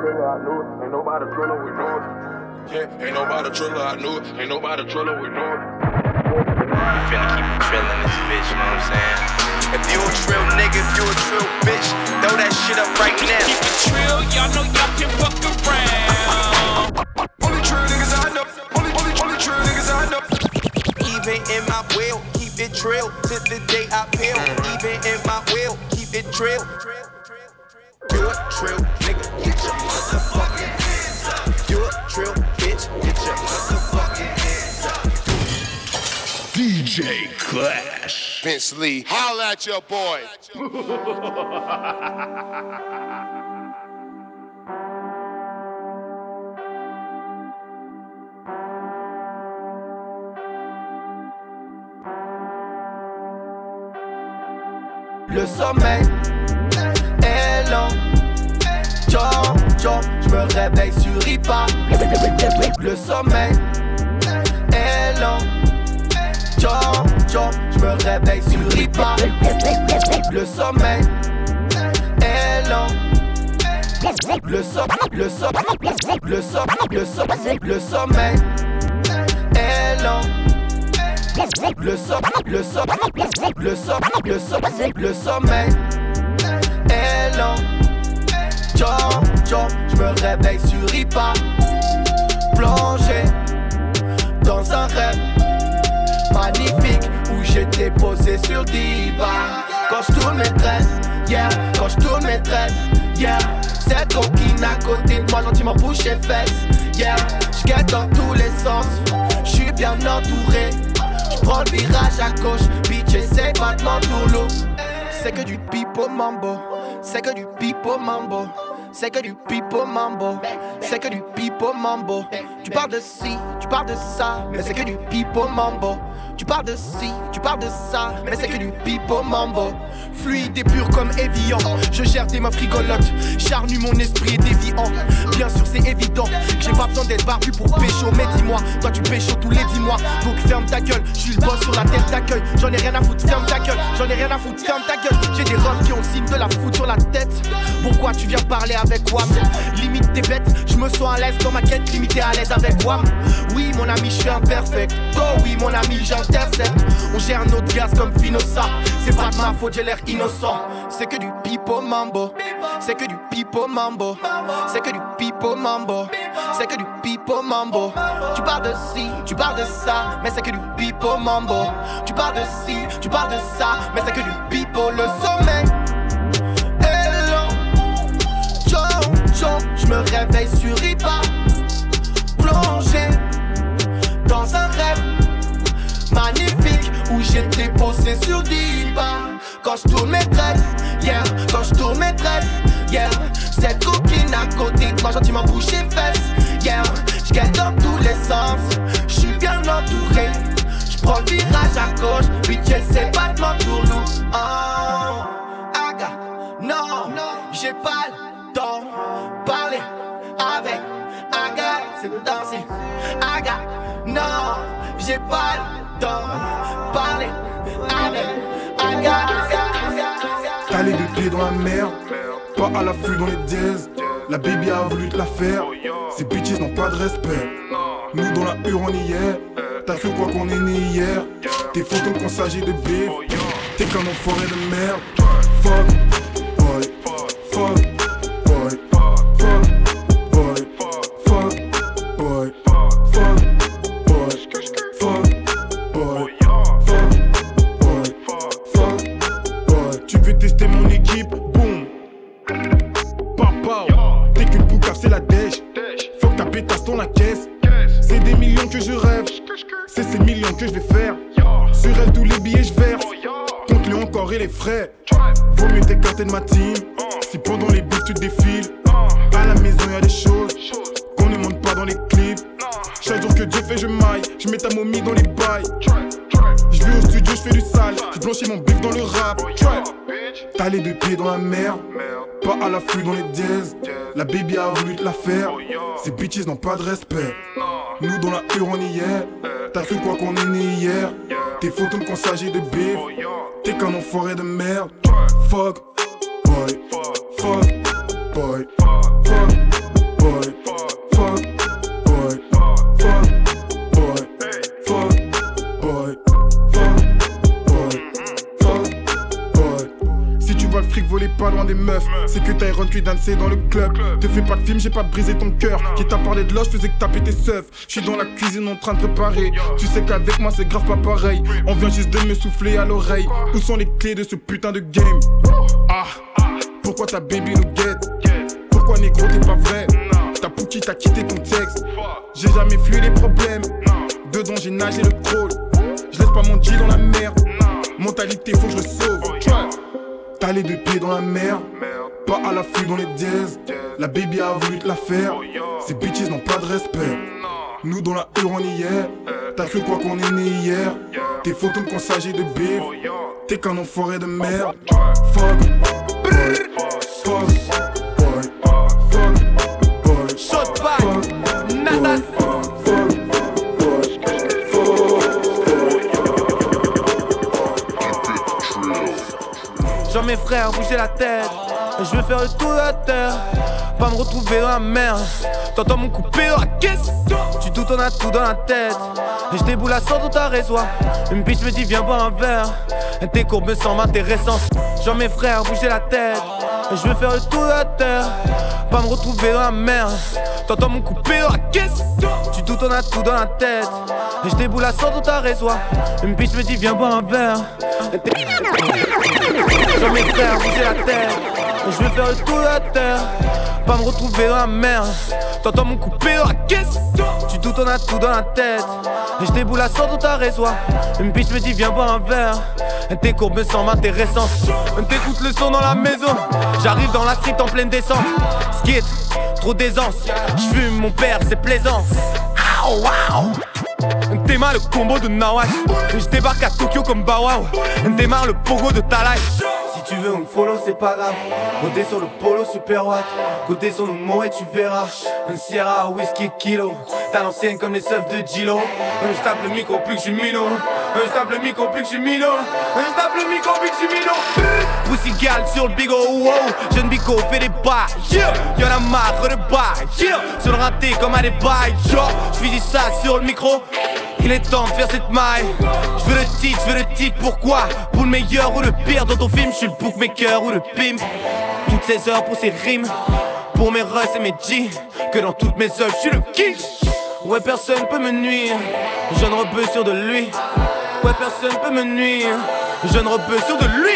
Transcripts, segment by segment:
driller, I knew it. Ain't nobody driller, we know it. Yeah, ain't nobody driller, I knew it. Ain't nobody driller, we know it. We finna keep it trillin' this bitch, you know what I'm saying? If you a trill nigga, if you a trill bitch, throw that shit up right now. Keep it trill, y'all know y'all can fuck around. Only true niggas I know. Only, only, only true niggas I know. Even in my will, keep it trill till the day I peel. Even in my will, keep it trill. You a trill nigga, get a bitch. DJ Clash. Vince Lee, holla at your boy. Le sommeil est lent. Chom, je me réveille sur IPA. Le sommeil est lent. Chom, je me réveille sur IPA. Le sommeil est lent. Le som, le som, le som, le som, le sommeil est lent. Le som, le som, le som, le som, le sommeil est lent. Chom, je me réveille sur IPA. Plongé dans un rêve magnifique où j'étais posé sur le divan. Quand je tourne mes tresses, yeah, quand je tourne mes tresses, yeah. Cette coquine à côté de moi, gentiment bouche et fesses, yeah. Je dans tous les sens, je suis bien entouré. Prends le virage à gauche, bitch, essaie pas de m'entourlouper. C'est que du pipo mambo, c'est que du pipo mambo, c'est que du pipo mambo, c'est que du pipo mambo. Tu parles de ci, tu parles de ça, mais c'est que du pipo mambo. Tu parles de ci, tu parles de ça, mais c'est que du pipo mambo. Fluide et pur comme Evian, je gère des meufs rigolotes. Charnu, mon esprit déviant. Bien sûr, c'est évident que j'ai pas besoin d'être barbu pour pécho. Mais dis-moi, toi tu pécho tous les dix mois. Donc ferme ta gueule, je le boss sur la tête d'accueil. J'en ai rien à foutre, ferme ta gueule. J'en ai rien à foutre, ferme ta gueule. J'ai des refs qui ont le signe de la foutre sur la tête. Pourquoi tu viens parler avec Wam? Limite tes bêtes, je me sens à l'aise dans ma quête, limité à l'aise avec Wam. Oui, mon ami, je suis imperfect. Oh oui, mon ami, On gère notre gaz comme Finosa. C'est pas de ma faute, j'ai l'air innocent. C'est que du pipo mambo. C'est que du pipo mambo. C'est que du pipo mambo. C'est que du pipo mambo. Tu parles de ci, tu parles de ça, mais c'est que du pipo mambo. Tu parles de ci, tu parles de ça, mais c'est que du pipo. Le sommeil lent. Chom, chom, je me réveille sur IPA. Magnifique où j'étais posé sur Diva. Quand je tourne mes traits, yeah, quand je tourne mes traits, yeah. Cette coquine à côté de moi, gentiment bouche et fesses, yeah. J'gagne dans tous les sens, j'suis bien entouré. J'prends le virage à gauche, puis j'essaie pas de m'entourlouper. Oh, aga, non, j'ai pas le temps. Parler avec Aga, c'est danser. Aga, non, j'ai pas le temps. T'as les deux pieds dans la merde, pas à l'affût dans les dièses. La baby a voulu te la faire, ces bitches n'ont pas de respect. Nous dans la hure on y t'as cru quoi qu'on est né hier? Tes photos qu'on s'agit de bif, t'es comme un forêt de merde. Fuck, boy, fuck, c'est la dèche. Faut que ta dans la caisse. C'est des millions que je rêve. C'est ces millions que je vais faire. Sur elle, tous les billets, je verse. Compte-les encore et les frais. Vaut mieux t'écarter de ma team. Si pendant les bus tu défiles. À la maison, y a des choses dans les clips. Chaque jour que Dieu fait, je maille. Je mets ta momie dans les bails. Je vais au studio, je fais du sale. Je blanchis mon bif dans le rap. T'as les deux pieds dans la merde. Pas à l'affût dans les dièses. La baby a voulu te la faire. Ces bitches n'ont pas de respect. Nous dans la hure on y est. T'as cru quoi qu'on est né hier? Tes photos qu'on s'agit de bif. T'es comme un forêt de merde. Fuck, boy. Fuck, boy. Fuck, des meufs. C'est que Tyron qui dansé dans le club. Te fais pas de film, j'ai pas brisé ton cœur. Qui t'a parlé de l'os, faisait que taper tes seufs. J'suis dans la cuisine en train de préparer. Tu sais qu'avec moi c'est grave pas pareil. On vient juste de me souffler à l'oreille. Où sont les clés de ce putain de game? Ah, pourquoi ta baby nous guette? Pourquoi négro t'es pas vrai? Ta pouki t'a quitté ton texte. J'ai jamais fui les problèmes. Dedans j'ai nagé le crawl. Je laisse pas mon G dans la merde. Mentalité, faut que je le sauve. T'as les deux pieds dans la mer. Pas à l'affût dans les dièses. La baby a voulu te la faire. Ces bitches n'ont pas de respect. Nous dans la on hier. T'as cru quoi qu'on est né hier? Tes photos me s'agit de bif. T'es qu'un enfoiré de merde. Fuck. Fuck. Boy. Fuck. Fuck. Boy. Fuck. Mes frères, bouger la tête. Je veux faire le tour de la terre. Pas me retrouver dans la merde. T'entends mon coupé dans la caisse. Tu doutes, on a tout dans la tête. Et je déboule à 100 dans ta résoie. Une bitch me dit, viens boire un verre. Tes courbes me semblent intéressantes. Genre mes frères, bouger la tête. Je veux faire le tour de la terre. Pas me retrouver dans la merde. T'entends mon coupé dans la caisse. Tu doutes, on a tout dans la tête. Et je déboule à 100 dans ta résoie. Une bitch me dit, viens boire un verre. Genre mes frères, la tête. Je veux faire le tour de la terre. Pas me retrouver dans la merde. T'entends mon coupé dans la caisse. Tu doutes, on a tout dans la tête. Et je déboule à 100 dans ta résoie. Une bitch me dit, viens boire un verre. Tes courbes me semblent intéressantes. T'écoutes le son dans la maison. J'arrive dans la street en pleine descente. Skid, trop d'aisance. J'fume mon père, c'est plaisant. Ow, wow. Démarre le combo de Nawash Je débarque à Tokyo comme Bawao Démarre le pogo de ta life Si tu veux me follow c'est pas grave. Côté sur le polo super watt Côté sur mots et tu verras. Un Sierra whisky kilo. T'as l'ancienne comme les seufs de Gilo. Je tape le micro plus que je suis Je tape le micro plus que je suis Je tape le micro plus que je suis sur le bigo wow. Jeune bico fait des bails yeah. Y'en a marre de bails yeah. Sur le raté comme à des bails. Yo. Je ça sur le micro il est temps de faire cette maille. Je veux le titre, je veux le titre, pourquoi? Pour le meilleur ou le pire dans ton film, je suis le bookmaker ou le pimp. Toutes ces heures pour ces rimes, pour mes runs et mes G. Que dans toutes mes œuvres, je suis le king. Ouais, personne peut me nuire. Jeune rebeu sur de lui. Ouais, personne peut me nuire. Jeune rebeu sur de lui.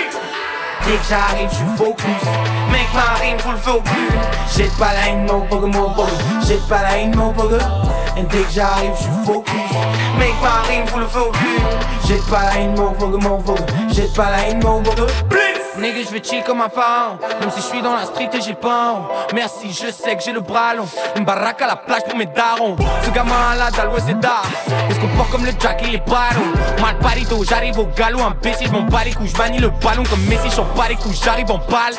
Dès que j'arrive, je focus. Mec, ma rime, faut le focus. Jette pas la haine, mon pogo, mon pogo. Jette pas la haine, mon pogo. Et dès que j'arrive, je focus. Mec, ma rime, faut le focus. Jette pas la haine, mon pogo, mon pogo. Jette pas la haine, mon pogo. Nigga, je vais chill comme un pharaon. Même si je suis dans la street et j'ai pain. Merci, je sais que j'ai le bras long. Une baraque à la plage pour mes darons. Ce gamin là, dans l'ouest c'est d'art. Il se comporte comme le Jack et les ballons. Mal parito, j'arrive au galop. Imbécile, je m'en bats les couilles. Je le ballon comme Messi, j'en bats les. J'arrive en balle.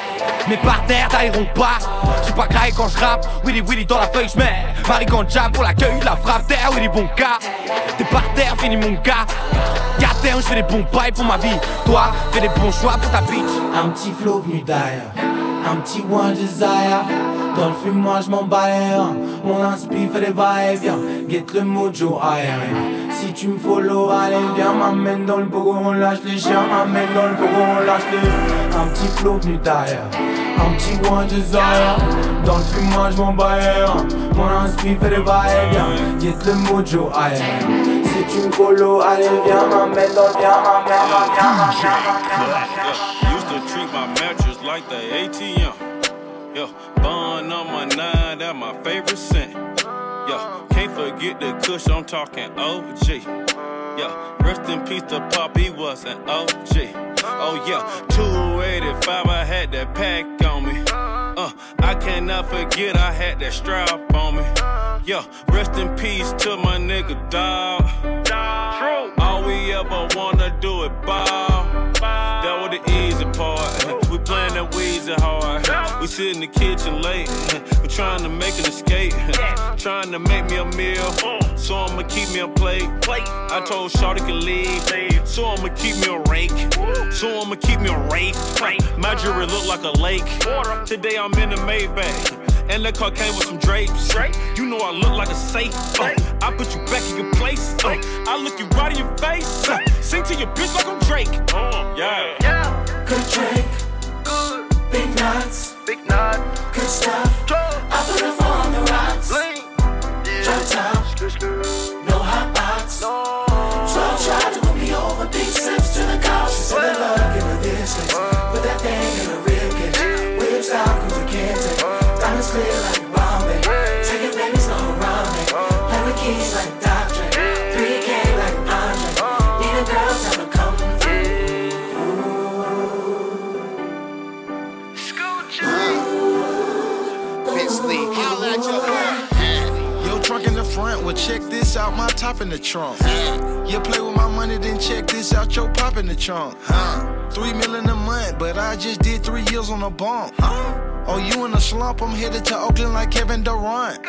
Mes partenaires tailleront pas. Je suis pas graillé quand je rappe. Willy Willy dans la feuille, je mets. Marie jam pour l'accueil, la frappe terre. Les bons cas. T'es par terre, fini mon gars. Goddamn, je fais des bons bails pour ma vie. Toi, fais des bons choix pour ta bitch. Un petit flow venu d'ailleurs, un petit one desire. Dans le film, moi je m'en reins. Mon inspi fait des va-et-vient. Get le mojo aérien. Si tu me follow, allez, viens, m'amène dans le bogo, on lâche les chiens. M'amène dans le bogo, on lâche les. Un petit flow venu d'ailleurs, un petit one desire. Dans le film, moi je m'en. Mon inspi fait des va-et-vient. Get le mojo aérien. Si tu me follow, allez, viens, m'amène dans le viens, dans le viens, dans le viens. Used to treat my mattress like the ATM. Yeah, bun on my nine, that my favorite scent. Yeah, can't forget the kush, I'm talking OG. Yeah, rest in peace to Pop, he was an OG. Oh yeah, 285, I had that pack on me. Uh, I cannot forget I had that strap on me. Yeah, rest in peace to my nigga dog. All we ever wanna do is ball. Playing that Weezy hard. We sit in the kitchen late. We trying to make an escape. Trying to make me a meal. So I'ma keep me a plate. I told Shawty can leave. So I'ma keep me a rake. So I'ma keep me a rake. My jewelry look like a lake. Today I'm in the Maybach. And the car came with some drapes. You know I look like a safe. Uh, I put you back in your place. Uh, I look you right in your face. Uh, sing to your bitch like I'm Drake. Yeah. Good drink, big nuts, Big knot, good stuff. I put a four on the rocks. lean. Drop top, no hot box. No. 12 tried to put me over, big sips to the couch. She said that love give her this. Put that thing in her check this out, my top in the trunk. You play with my money, then check this out, your pop in the trunk. Huh? Three million a month, but I just did three years on a bump. Huh? Oh, you in a slump, I'm headed to Oakland like Kevin Durant.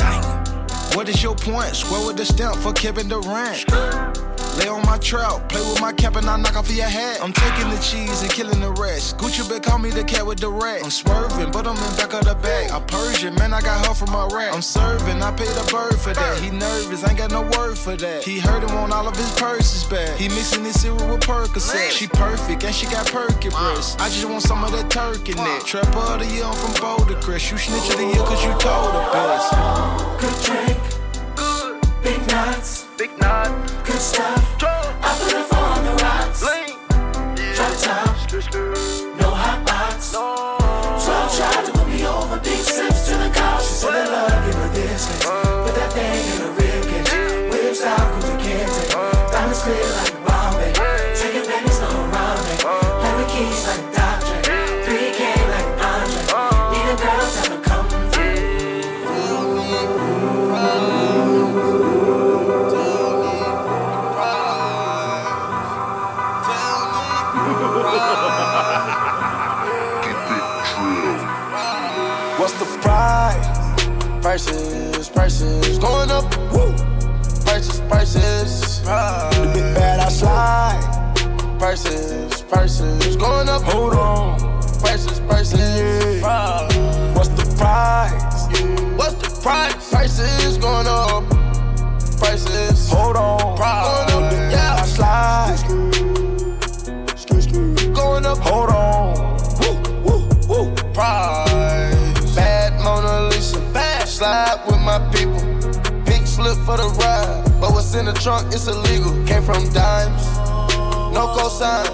What is your point? Square with the stamp for Kevin Durant. Lay on my trout, play with my cap and I knock off your hat. I'm taking the cheese and killing the rest. Gucci bet call me the cat with the rat. I'm swerving, but I'm in back of the bag. I Persian, man, I got her from Iraq. I'm serving, I paid a bird for that. He nervous, ain't got no word for that. He heard him want all of his purses back. He mixing his cereal with Percocet. She perfect and she got perky breasts. I just want some of that turkey neck. Trapper of the year, I'm from Boulder Crest. You snitch of the year cause you told the best. Good drink, Good, big nuts, knot, good stuff. I put a four on the rocks. lean. Drop top, no hot box. No. 12 tried to put me over, big sips to the couch. She said love her this face. Prices, prices going up. Woo. Prices, prices. The big bad I slide. Prices, prices going up. Hold on. Prices, prices. What's the price? What's the price? Prices going up. Prices. Hold on. Going up. Yeah, I slide. Going up. Hold on. Woo, woo, woo. Price. With my people. Pink slip for the ride. But what's in the trunk is illegal. Came from dimes. No cosign.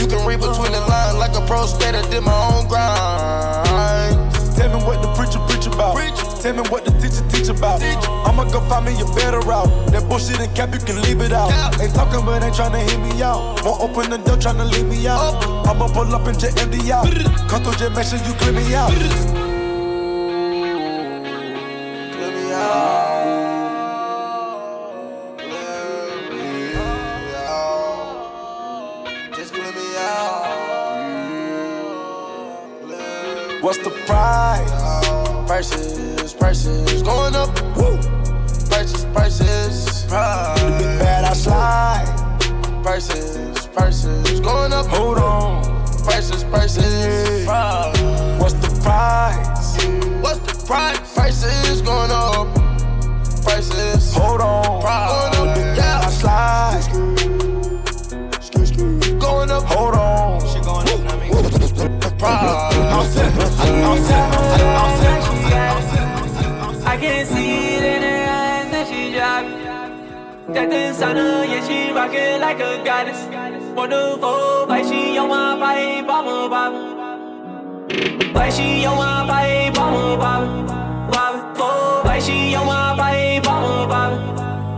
You can read between the lines like a pro skater. Did my own grind. Tell me what the preacher preach about. Preach. Tell me what the teacher teach about. I'ma go find me a better route. That bullshit and cap, you can leave it out. Ain't talking, but ain't tryna hear me out. Won't open the door, tryna leave me out. I'ma pull up and just empty out. Come through, just make sure you clear me out. Prices, prices going up. Woo. Prices, prices. The big bad I slide. Prices, prices going up. Hold on. Prices, prices. What's the price? What's the price? Prices going up. Prices. Hold on. Going up. Yeah, I slide. going up. Hold on. I can see it in her eyes that she driving. That designer, yeah, she rockin' like a goddess. Wonderful, like she on my a bop. Like she on my oh, like she on my a bop.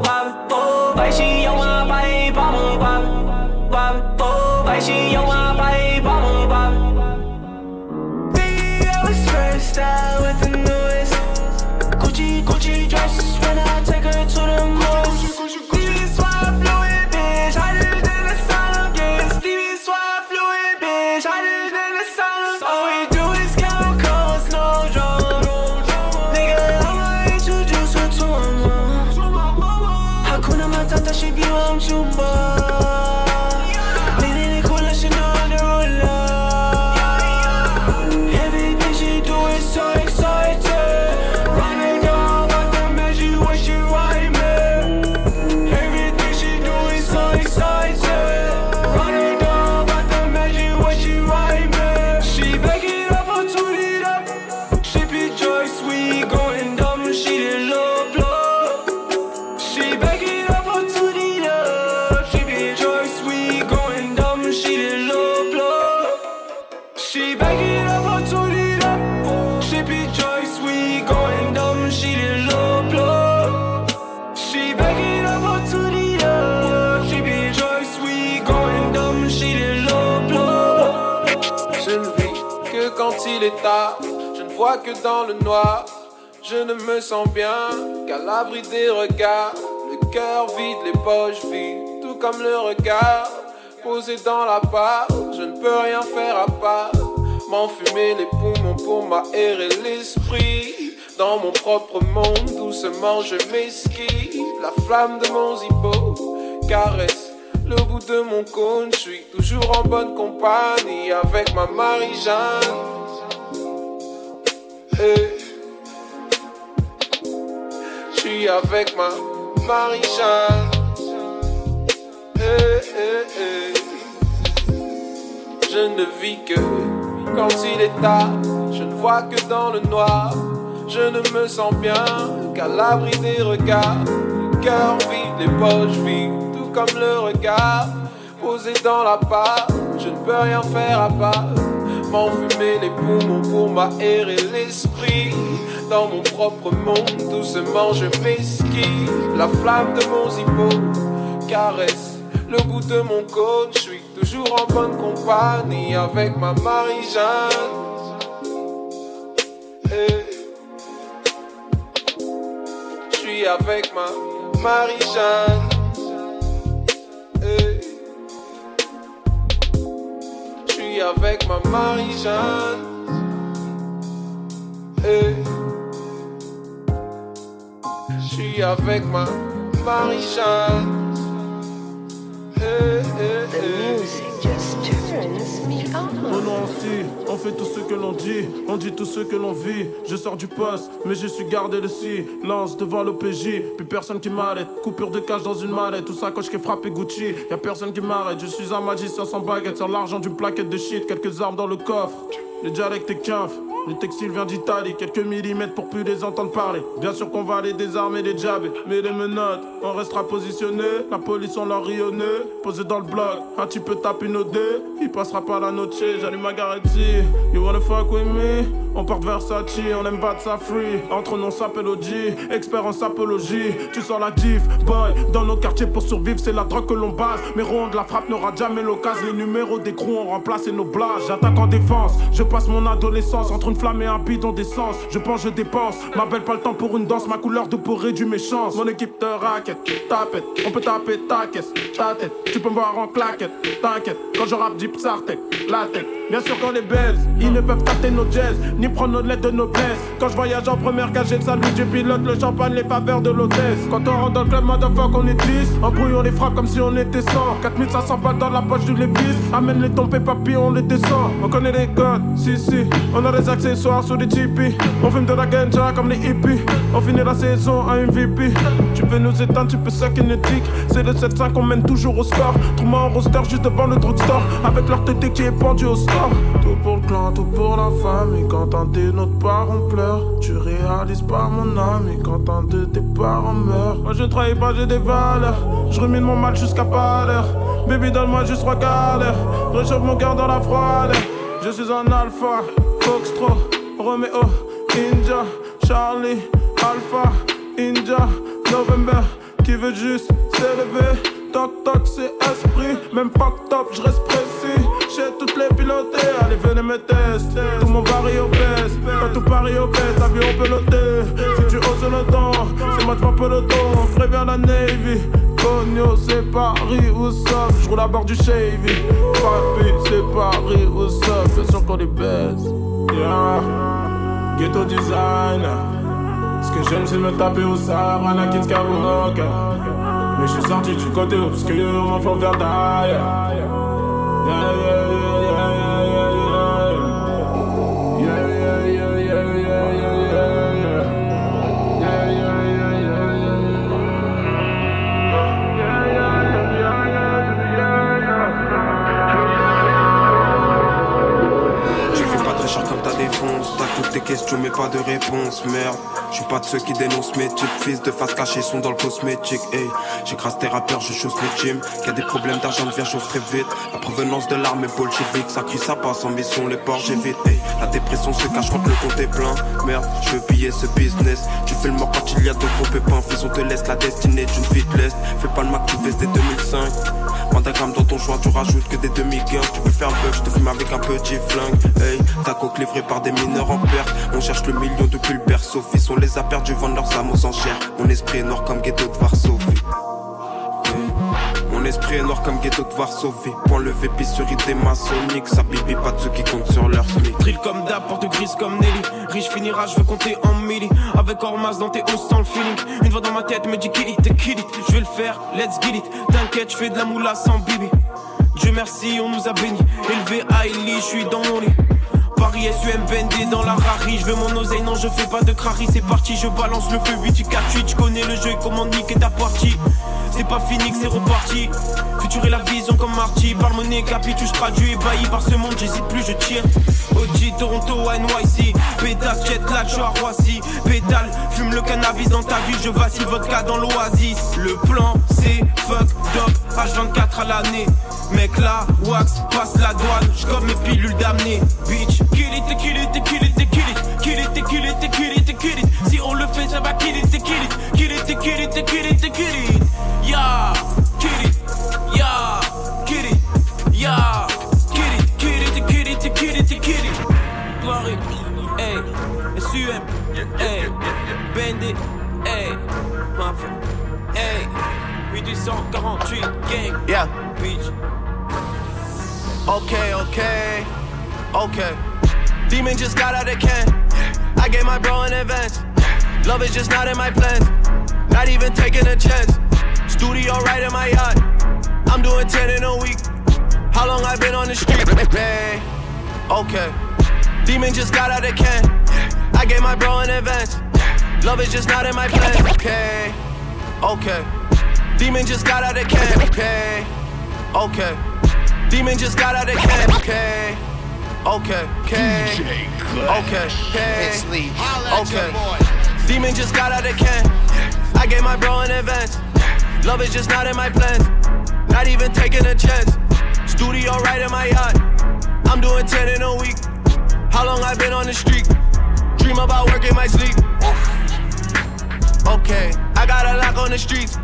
Bop, oh, like she on my a bop. Bop, oh, like she on my vois que dans le noir. Je ne me sens bien qu'à l'abri des regards. Le cœur vide, les poches vides, tout comme le regard. Posé dans la part, je ne peux rien faire à part. M'enfumer les poumons pour m'aérer l'esprit. Dans mon propre monde, doucement je m'esquive. La flamme de mon zippo caresse le bout de mon cône. Je suis toujours en bonne compagnie avec ma Marie-Jeanne. Eh. Je suis avec ma Marie-Jeanne. Eh, eh, je ne vis que quand il est tard. Je ne vois que dans le noir. Je ne me sens bien qu'à l'abri des regards. Le cœur vide, les poches vides, tout comme le regard. Posé dans la part, je ne peux rien faire à part. M'enfumer les poumons pour m'aérer l'esprit. Dans mon propre monde, doucement je m'esquive. La flamme de mon zippo caresse le bout de mon cône. Je suis toujours en bonne compagnie avec ma Marie-Jeanne. Je suis avec ma Marie-Jeanne. Je suis avec ma Marie-Jeanne. Eh. Je suis avec ma Marie-Jeanne. Fait tout ce que l'on dit, on dit tout ce que l'on vit. Je sors du poste, mais je suis gardé de silence devant l'OPJ. Plus personne qui m'arrête, coupure de cash dans une mallette, tout ça coche qui frappe Gucci. Y a personne qui m'arrête, je suis un magicien sans baguette, sans l'argent d'une plaquette de shit, quelques armes dans le coffre. Le dialecte est quinf, le textile vient d'Italie, quelques millimètres pour plus les entendre parler. Bien sûr qu'on va les désarmer, les jabs, mais les menottes, on restera positionné. La police, on leur rit au nez, posé dans le bloc. Un peu taper nos deux, il passera pas la noche. J'allume ma Garetti, you wanna fuck with me? On porte Versace, on aime battre ça free. Entre nous, on s'appelle OG, expert en sapologie. Tu sors la diff, boy. Dans nos quartiers pour survivre, c'est la drogue que l'on base. Mais ronde, la frappe n'aura jamais l'occasion. Les numéros des crews ont remplacé nos blagues. J'attaque en défense, je passe mon adolescence entre une flamme et un bidon d'essence. Je pense, je dépense. M'appelle pas le temps pour une danse, ma couleur de peau réduit mes. Mon équipe te raquette, tapette. On peut taper ta caisse, ta tête. Tu peux me voir en claquette, t'inquiète. Quand je rappe, sartek, la tête. Bien sûr qu'on les baise, ils ne peuvent capter nos jazz, prendre nos lettres de noblesse. Quand je voyage en première cagée de salut, je pilote le champagne, les faveurs de l'hôtesse. Quand on rentre dans le club, motherfuck, on est 10. En bruit, on les frappe comme si on était 100. 4500 balles dans la poche du l'épice. Amène les tombés papiers, on les descend. On connaît les codes, si, si. On a des accessoires sur des tipis. On fume de la ganja comme les hippies. On finit la saison à MVP. Tu peux nous éteindre, tu peux ça kinétique. C'est le 7-5, on mène toujours au score. Trouve-moi en roster juste devant le drugstore. Avec leur tête qui est pendu au score. Tout pour le clan, tout pour la famille. Quand un de notre parents pleure, tu réalises pas mon âme. Et quand un de tes parents meurt, moi je ne trahis pas, j'ai des valeurs. Je rumine mon mal jusqu'à pas l'heure. Baby, donne-moi juste trois quarts. Réchauffe mon cœur dans la froide. Je suis un alpha, Foxtrot, Romeo, Ninja, Charlie, Alpha, Ninja, November, qui veut juste s'élever? Toc toc, c'est esprit, même pas top, je reste précis. J'ai toutes les pilotées, allez venez me tester. Tout mon baril obèse, pas tout Paris obèse, avion piloté. Si tu oses le temps, c'est moi devant peloton. Préviens la Navy, Cogno, c'est Paris, où ça Je roule à bord du Chevy. Papi, c'est Paris, où ça Bien sûr qu'on est baise. Yeah. Ghetto design. Ce que j'aime, c'est me taper au Anakin Skywalker. Mais je suis sorti du côté obscur, mon flow vers d'ailleurs. Je fais pas très cher comme ta défense. T'as toutes tes questions mais pas de réponse. Merde, suis pas de ceux qui dénoncent mes types. Fils de face cachée sont dans le cosmétique. Hey, j'écrase tes rappeurs, je chausse les teams. Qu'il y a des problèmes d'argent, devient chauffe très vite. La provenance de l'arme est bolchevique. Ça crie, ça passe en mission, les ports j'évite. Hey, la dépression se cache quand le compte est plein. Merde, je veux piller ce business. Tu fais le mort quand il y a de gros pépins. Fils, on te laisse la destinée d'une vie de l'Est. Fais pas le mac, tu dès 2005. Pentagramme dans ton choix, tu rajoutes que des demi-15. Tu peux faire bœuf, je te fume avec un petit flingue. Hey, ta coque livrée par des mineurs en perte. On cherche le million depuis le berceau. Fils, on les a perdus, vendent leurs âmes aux enchères. Mon esprit est noir comme ghetto de Varsovie. Mon esprit est noir comme ghetto de Varsovie. Point levé, pisse sur idée maçonnique. Ça bibi pas de ceux qui comptent sur leur SMIC. Drill comme d'hab, porte grise comme Nelly. Riche finira, je veux compter en milli. Avec Ormas dans tes hausses sans le feeling. Une voix dans ma tête me dit kill it, kill it. Je vais le faire, let's get it. T'inquiète, je fais de la moula sans bibi. Dieu merci, on nous a bénis. Élevé à je suis dans mon lit. Paris SUM vendé dans la rari, je veux mon oseille, non je fais pas de crari, c'est parti, je balance le feu 8 tu 4 8, je connais le jeu et comment niquer ta partie? C'est pas fini que c'est reparti. Futur et la vision comme Marty. Parle monnaie, capitu, je ébahi par ce monde, j'hésite plus, je tire. OG, Toronto, NYC. Pétasse, jet lag, je à Roissy. Pétale, fume le cannabis dans ta vie, je vacille vodka dans l'oasis. Le plan, c'est fuck, dog, H24 à l'année. Mec là, wax, passe la douane, j'comme mes pilules damnées. Bitch, it, kill it, kill it, kill it. Kill it, kill it, kill it, kill it. Si on le fait, ça va kill it, kill it. Kill it, kill it, kill it, kill it. Yeah, kill it. Yeah, kill it. Yeah, kill it, kill it, kill it, kill it, kill it. Glory, hey, SUM, hey, Bandit, hey, Mafia, hey, 848 gang, Yeah. bitch. Okay, okay, okay. Demon just got out of can. I gave my bro an advance. Love is just not in my plans. Not even taking a chance. Studio right in my yacht. I'm doing 10 in a week. How long I been on the street? Hey, okay. Demon just got out of can. I gave my bro an advance. Love is just not in my plans. Okay, okay. Demon just got out of can. Okay, okay. Demon just got out of can. Okay, okay, okay, okay, okay, okay. Demon just got out of can. I gave my bro an advance. Love is just not in my plans. Not even taking a chance. Studio right in my yacht. I'm doing 10 in a week. How long I been on the street? Dream about work in my sleep. Okay, I got a lock on the streets.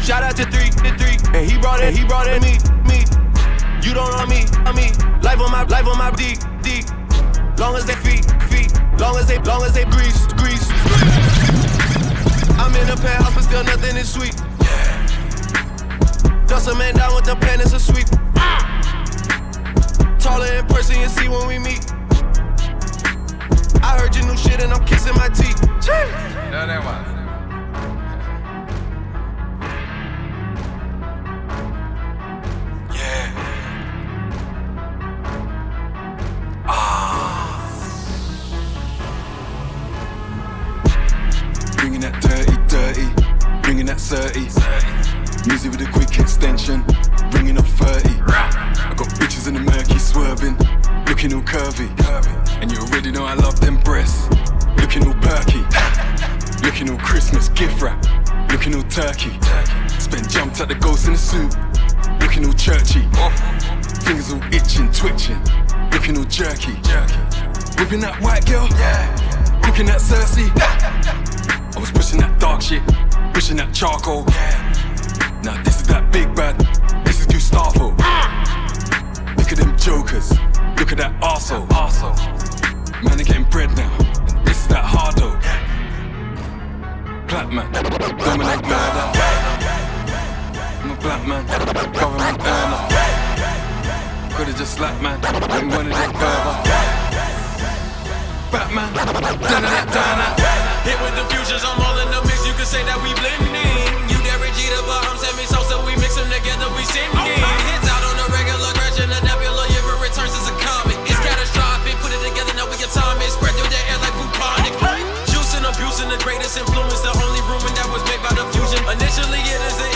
Shout out to three, to three, and he brought it, he brought it me, me. You don't know me, I me. Life on my, life on my D, D. Long as they feet, feet. Long as they, long as they grease, grease. I'm in a penthouse, but still nothing is sweet. Dust a man down with the pen, it's a sweep. Taller in person, you see when we meet. I heard your new shit and I'm kissing my teeth. No, that was. 30. Music with a quick extension, bringing up 30. I got bitches in the murky swerving, looking all curvy. And you already know I love them breasts, looking all perky. Looking all Christmas gift wrap, looking all turkey. Spent jumped at the ghost in the suit, looking all churchy. Fingers all itching, twitching, looking all jerky. Whipping that white girl, cooking at Cersei. I was pushing that dark shit, pushing that charcoal. Now this is that big bad, this is Gustavo. Ah. Look at them jokers, look at that arsehole. Man, they getting bread now, and this is that hardo. Black man, dominate murder. I'm a black man, government earner. Could've just slapped man, we wanted it further. Batman, done it, done. Hit with the futures, I'm all in the mix. You could say that we blending. You Derek Jeter, but I'm Sammy Sosa. We mix them together, we sending. Hits out on the regular, Gretchen, the nebula. It returns as a comet. It's catastrophic. Put it together, now we. It spread through the air like bubonic. Juice and abuse and the greatest influence. The only ruin that was made by the fusion. Initially, it is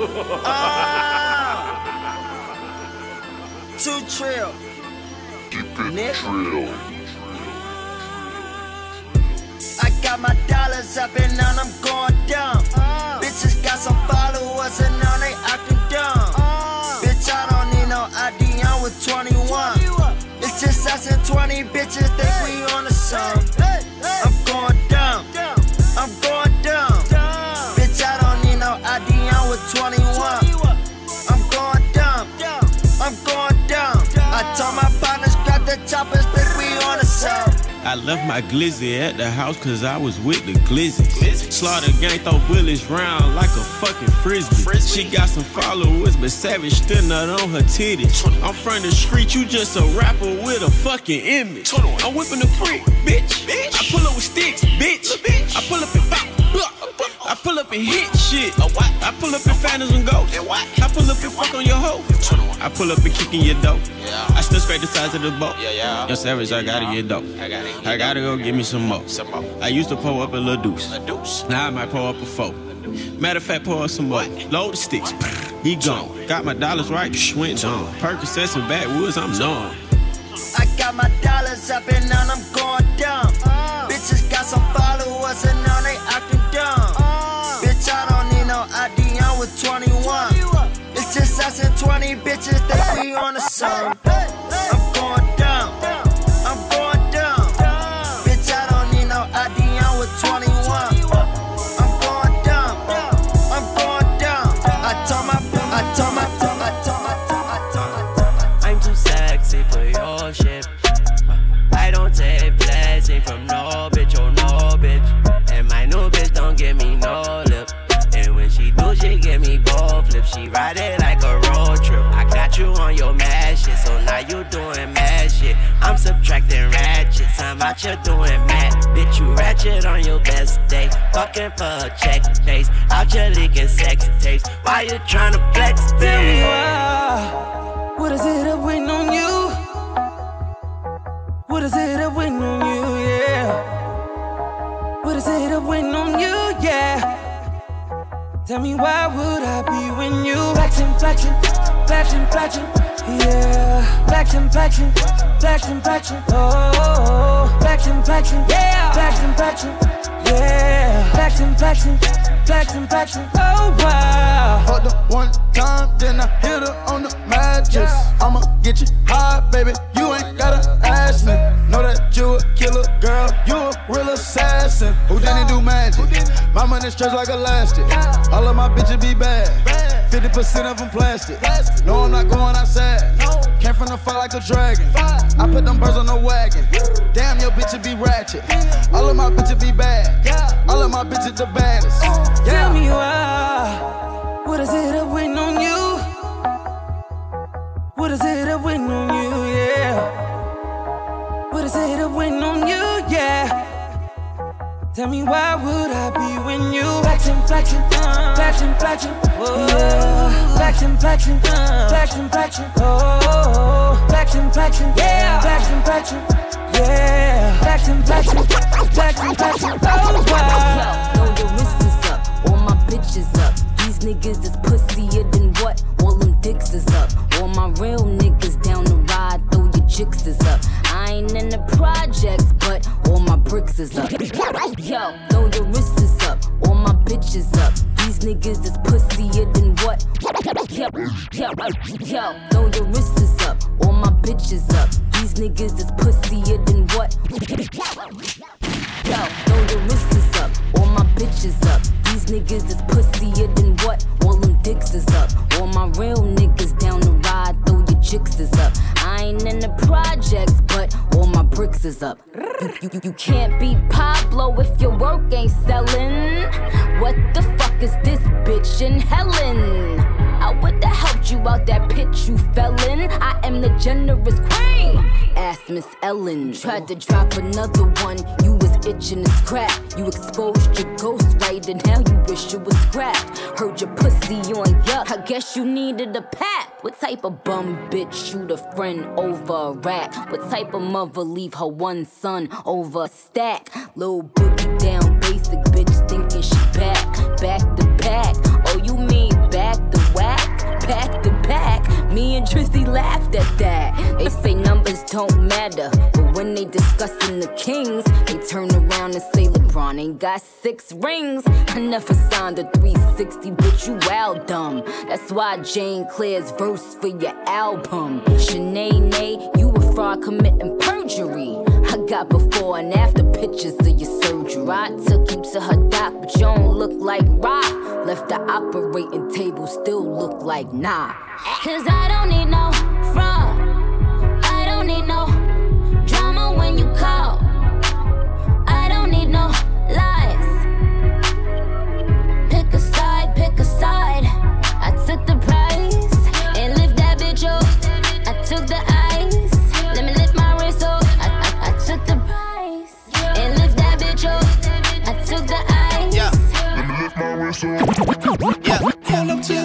Ah. Two trill. Keep it Nick. I got my dollars up and now I'm I left my glizzy at the house cause I was with the glizzy. Slaughter gang throw bullets round like a fucking frisbee. She got some followers, but savage still not on her titties. I'm from the street, you just a rapper with a fucking image. I'm whipping the brick, bitch. bitch. I pull up with sticks, bitch. I pull up and bop, up and hit shit. I pull up and phantoms and ghosts. I pull up and fuck on your hoe. I pull up and kick in your dough. I still scrape the sides of the boat. Yo, savage, I gotta get dope. I gotta, I gotta go get me some more. I used to pull up a little deuce. A deuce. Now I might pull up a four. Matter of fact, pull up some more. Load the sticks. He gone. Got my dollars right. Went on. Percocets and backwoods, I'm known. I got my dollars up and now I'm going dumb. Uh. Bitches got some followers and now they acting dumb. 21. It's just us and 20 bitches that we on the song. I'm going I'm ratchets, I'm out here doing mad. Bitch, you ratchet on your best day. Fucking for a check face. Out here leaking sex tapes. Why you tryna flex, babe? Tell me why. What is it up waiting on you? What is it up waiting on you? Yeah. What is it up waiting on you? Yeah. Tell me why would I be when you flexing, flexing, flexing, flexing, yeah, flexing, flexing, flexing, flexing, oh, flexing, flexing, yeah, flexing, flexing, yeah, flexing, flexing, flexing, flexing, oh wow. Fucked her one time, then I hit her on the mattress. I'ma get you high, baby. You ain't gotta you a killer, girl. You a real assassin. Who didn't do magic? My money stretch like elastic. All of my bitches be bad. 50% of them plastic. No, I'm not going outside. Came from the fire like a dragon. I put them birds on the wagon. Damn, your bitches be ratchet. All of my bitches be bad. All of my bitches the baddest. Uh, tell me why. What is it up waiting on you? What is it up waiting on you? Is it up waiting on you? Yeah. Tell me why would I be when you flexing, flexing, flexing, flexing, yeah, flexing, flexing, flexing, flexing, oh, flexing, flexing, yeah, flexing, flexing, yeah, flexing, flexing, flexing, flexing, oh wow. Yo, throw your wrists up, all my bitches up. These niggas is pussier than what? All them dicks is up. All my real niggas down the ride, chicks is up. I ain't in the projects, but all my bricks is up. Yo, throw your wrists is up, all my bitches up. These niggas is pussier than what? Yo, yo, yo, throw your wrists up, all my bitches up. These niggas is pussier than what? Yo, throw up, all my bitches up. These niggas is pussier than what? All them dicks is up. All my real niggas down the ride, throw your up. I ain't in the projects, but all my bricks is up. You, you, you can't beat Pablo if your work ain't selling. What the fuck is this bitch in Helen? I would've helped you out that pit you fell in. I am the generous queen. Ask Miss Ellen. Tried to drop another one, you was itching to scrap. You exposed your ghost right, and now you wish you was scrapped. Heard your pussy on yuck. I guess you needed a pap. What type of bum bitch shoot a friend over a rack? What type of mother leave her one son over a stack? Little boogie down basic bitch thinking she back, back to back. Oh, you mean back to back. Me and Drizzy laughed at that. They say numbers don't matter, but when they discussing the Kings, they turn around and say LeBron ain't got six rings. I never signed a 360, bitch, you wild dumb. That's why Jane Claire's verse for your album. Shanae, you a fraud committing perjury. Got before and after pictures of your surgery. I took you to her doc, but you don't look like rock. Left the operating table, still look like nah. Cause I don't need no fraud. I don't need no drama when you call. I don't need no lies. Pick a Yeah. Up to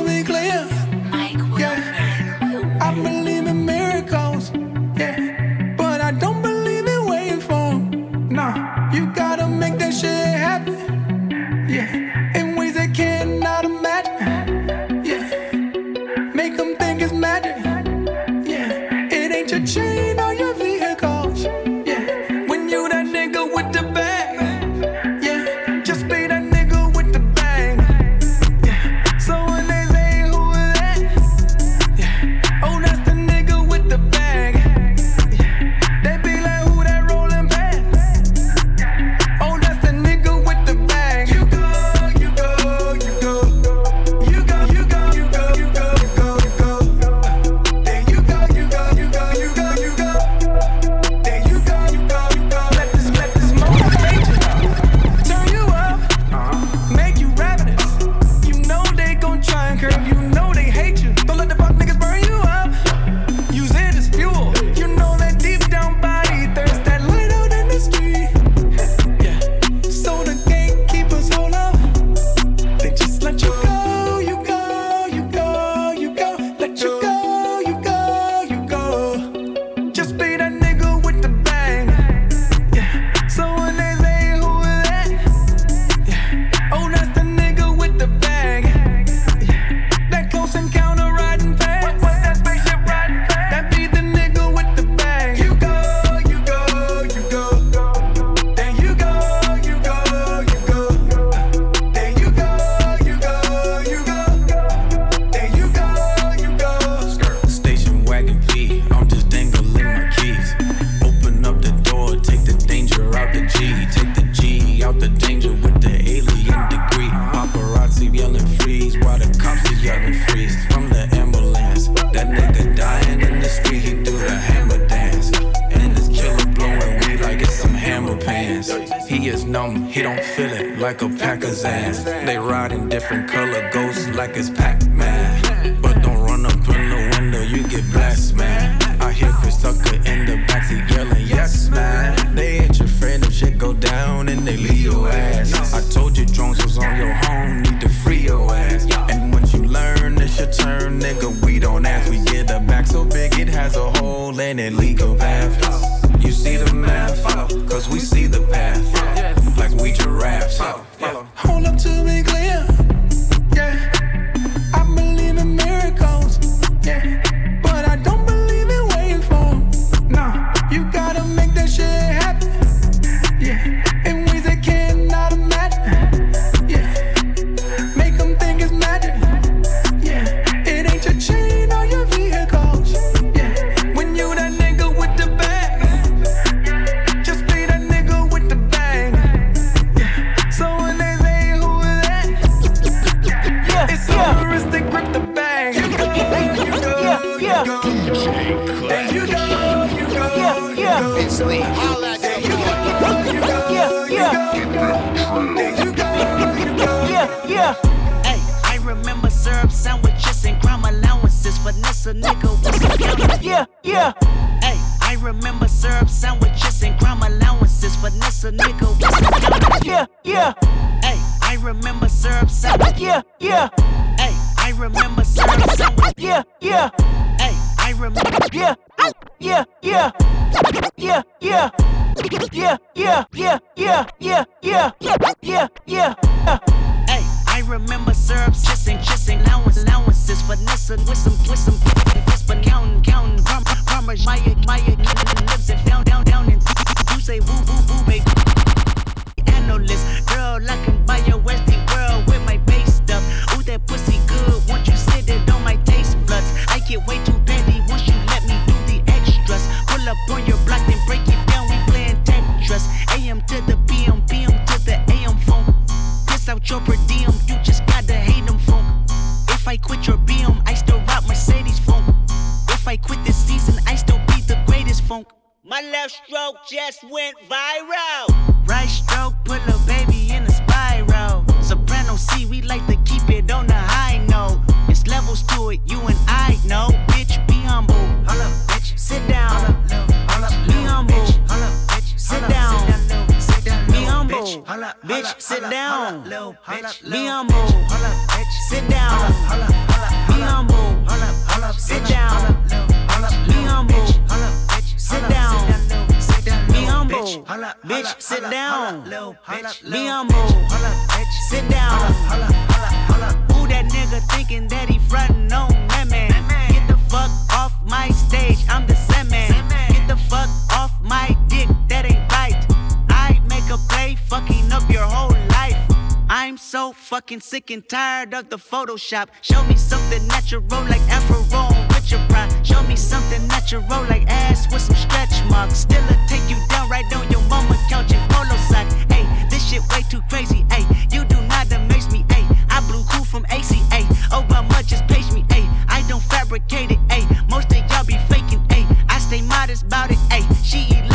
Bitch, sit down. Be humble. Sit down. Who that nigga thinking that he frontin' on that man? Get the fuck off my stage, I'm the Sandman. Get the fuck off my dick, that ain't right. I make a play, fucking up your whole. I'm so fucking sick and tired of the Photoshop. Show me something natural like Afro with your pride. Show me something natural like ass with some stretch marks. Still a take you down right on your mama couch in polo sock. Hey, this shit way too crazy. Hey, you do not amaze me. Hey, I blew cool from ACA. Obama just page me. Hey, I don't fabricate it. Hey, most of y'all be faking. Hey, I stay modest about it. Hey, she.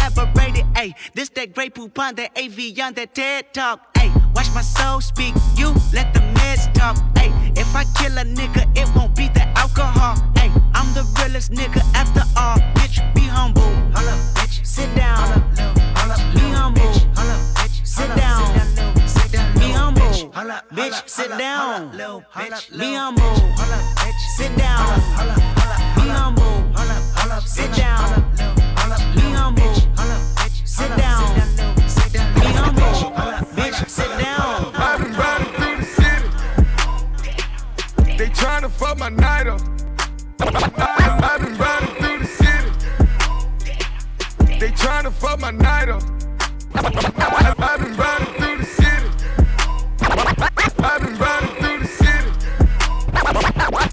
Hey, this that Grey Poupon that Evian on that TED talk. Hey, watch my soul speak. You let the meds talk. Hey, if I kill a nigga, it won't be the alcohol. Hey, I'm the realest nigga after all. Bitch, be humble. Hold up, bitch. Sit down. Hold up, low. Be humble. Holla, bitch. Sit down. Be humble. Bitch, sit down. Be humble. Holla, bitch. Sit down. Be humble. Sit down. Be humble. Sit down. Be humble. Bitch, sit down. I've been riding through the city. They tryna fuck my night up. I've been riding through the city. They tryna fuck my night up. I've been riding through the city. I've been riding through the city.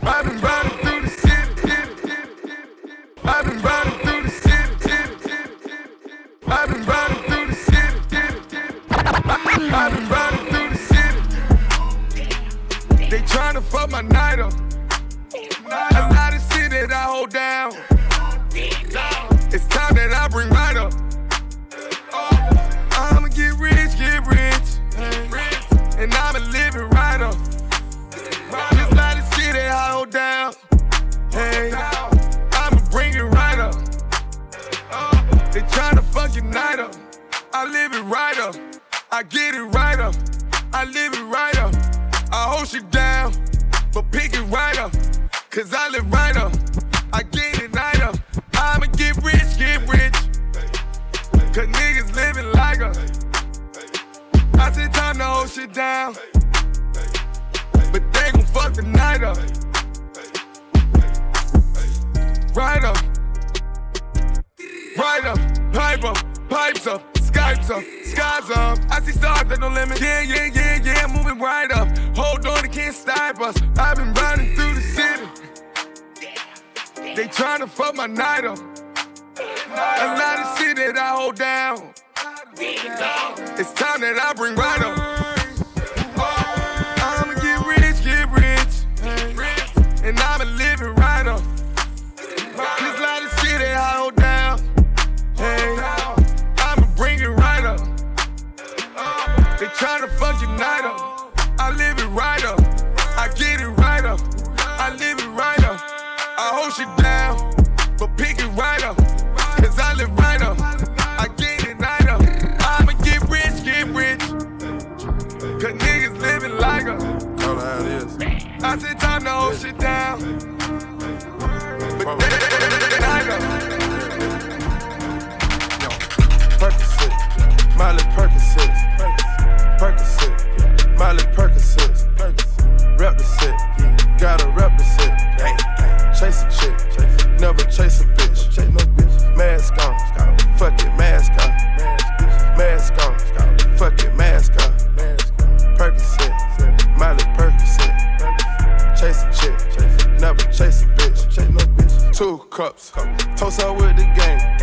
I've been riding through the city. I've been riding. I've been riding through the city. I've been riding through the city. They tryna fuck my night up. A lot of shit that I hold down. It's time that I bring right up. I'ma get rich, get rich. And I'ma live it night up. I live it right up. I get it right up. I live it right up. I hold you down, but pick it right up. Cause I live right up. I get it right up. I'ma get rich, get rich. Cause niggas living like us. I said time to hold shit down. But they gon' fuck the night up. Right up. Right up. Pipe up. Pipes up. Skypes up. Skies up. I see stars that no limit. Yeah, yeah, yeah, yeah. Moving right up. Hold on, they can't stop us. I've been riding through the city. They tryna fuck my night up. A lot of shit that I hold down. It's time that I bring right up. I'ma get rich, get rich. And I'ma live it right up. There's a lot of shit that I hold down. They tryna fuck your night up. I live it right up. I get it right up. I live it right up. I hold you down, but pick it right up. Cause I live right up. I get it right up. I'ma get rich, get rich. Cause niggas living like us. Tell her how it is. I said time to hold shit down. cups. Toast up with the game.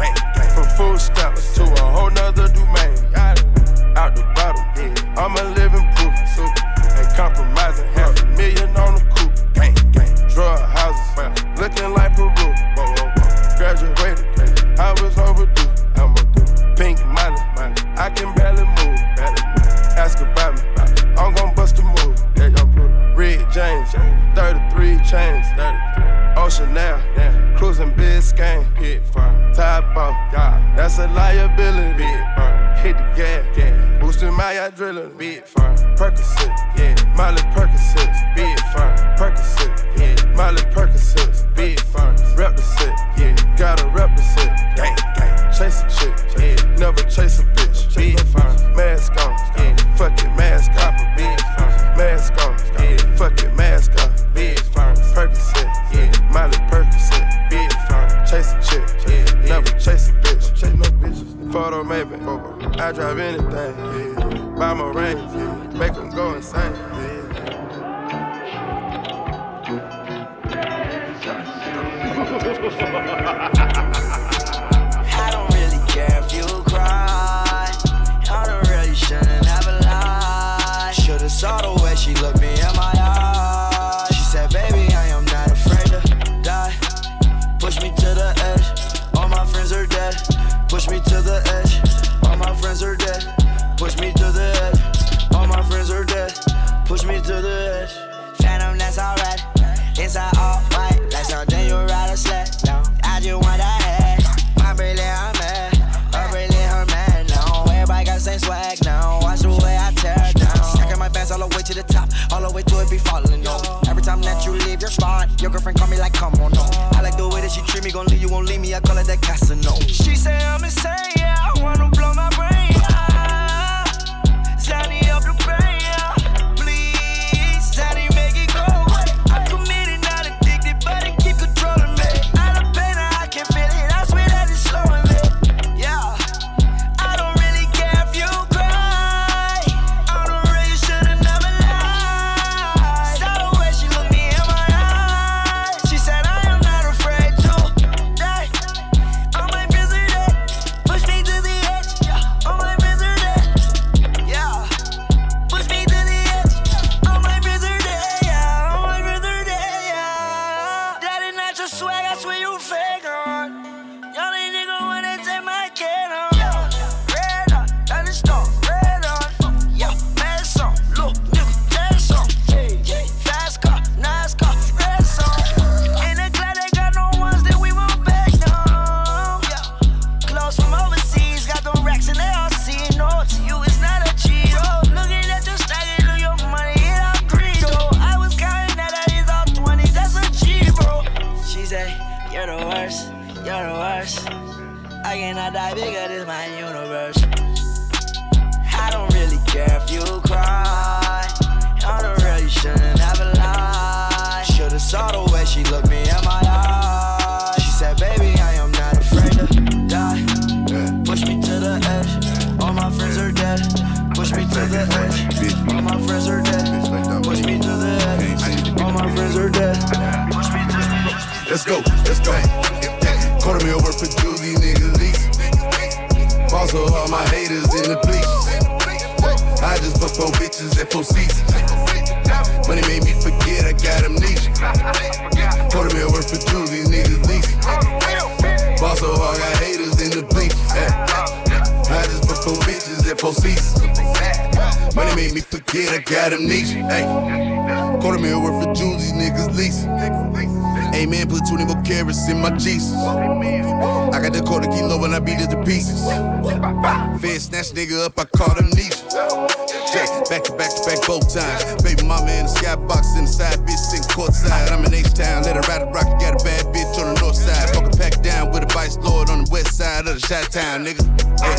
mama in the skybox inside, bitch sitting courtside. I'm in H Town, let her ride a rocket, got a bad bitch on the north side. Fuck a pack down with a vice lord on the west side of the shot town, nigga. Hey,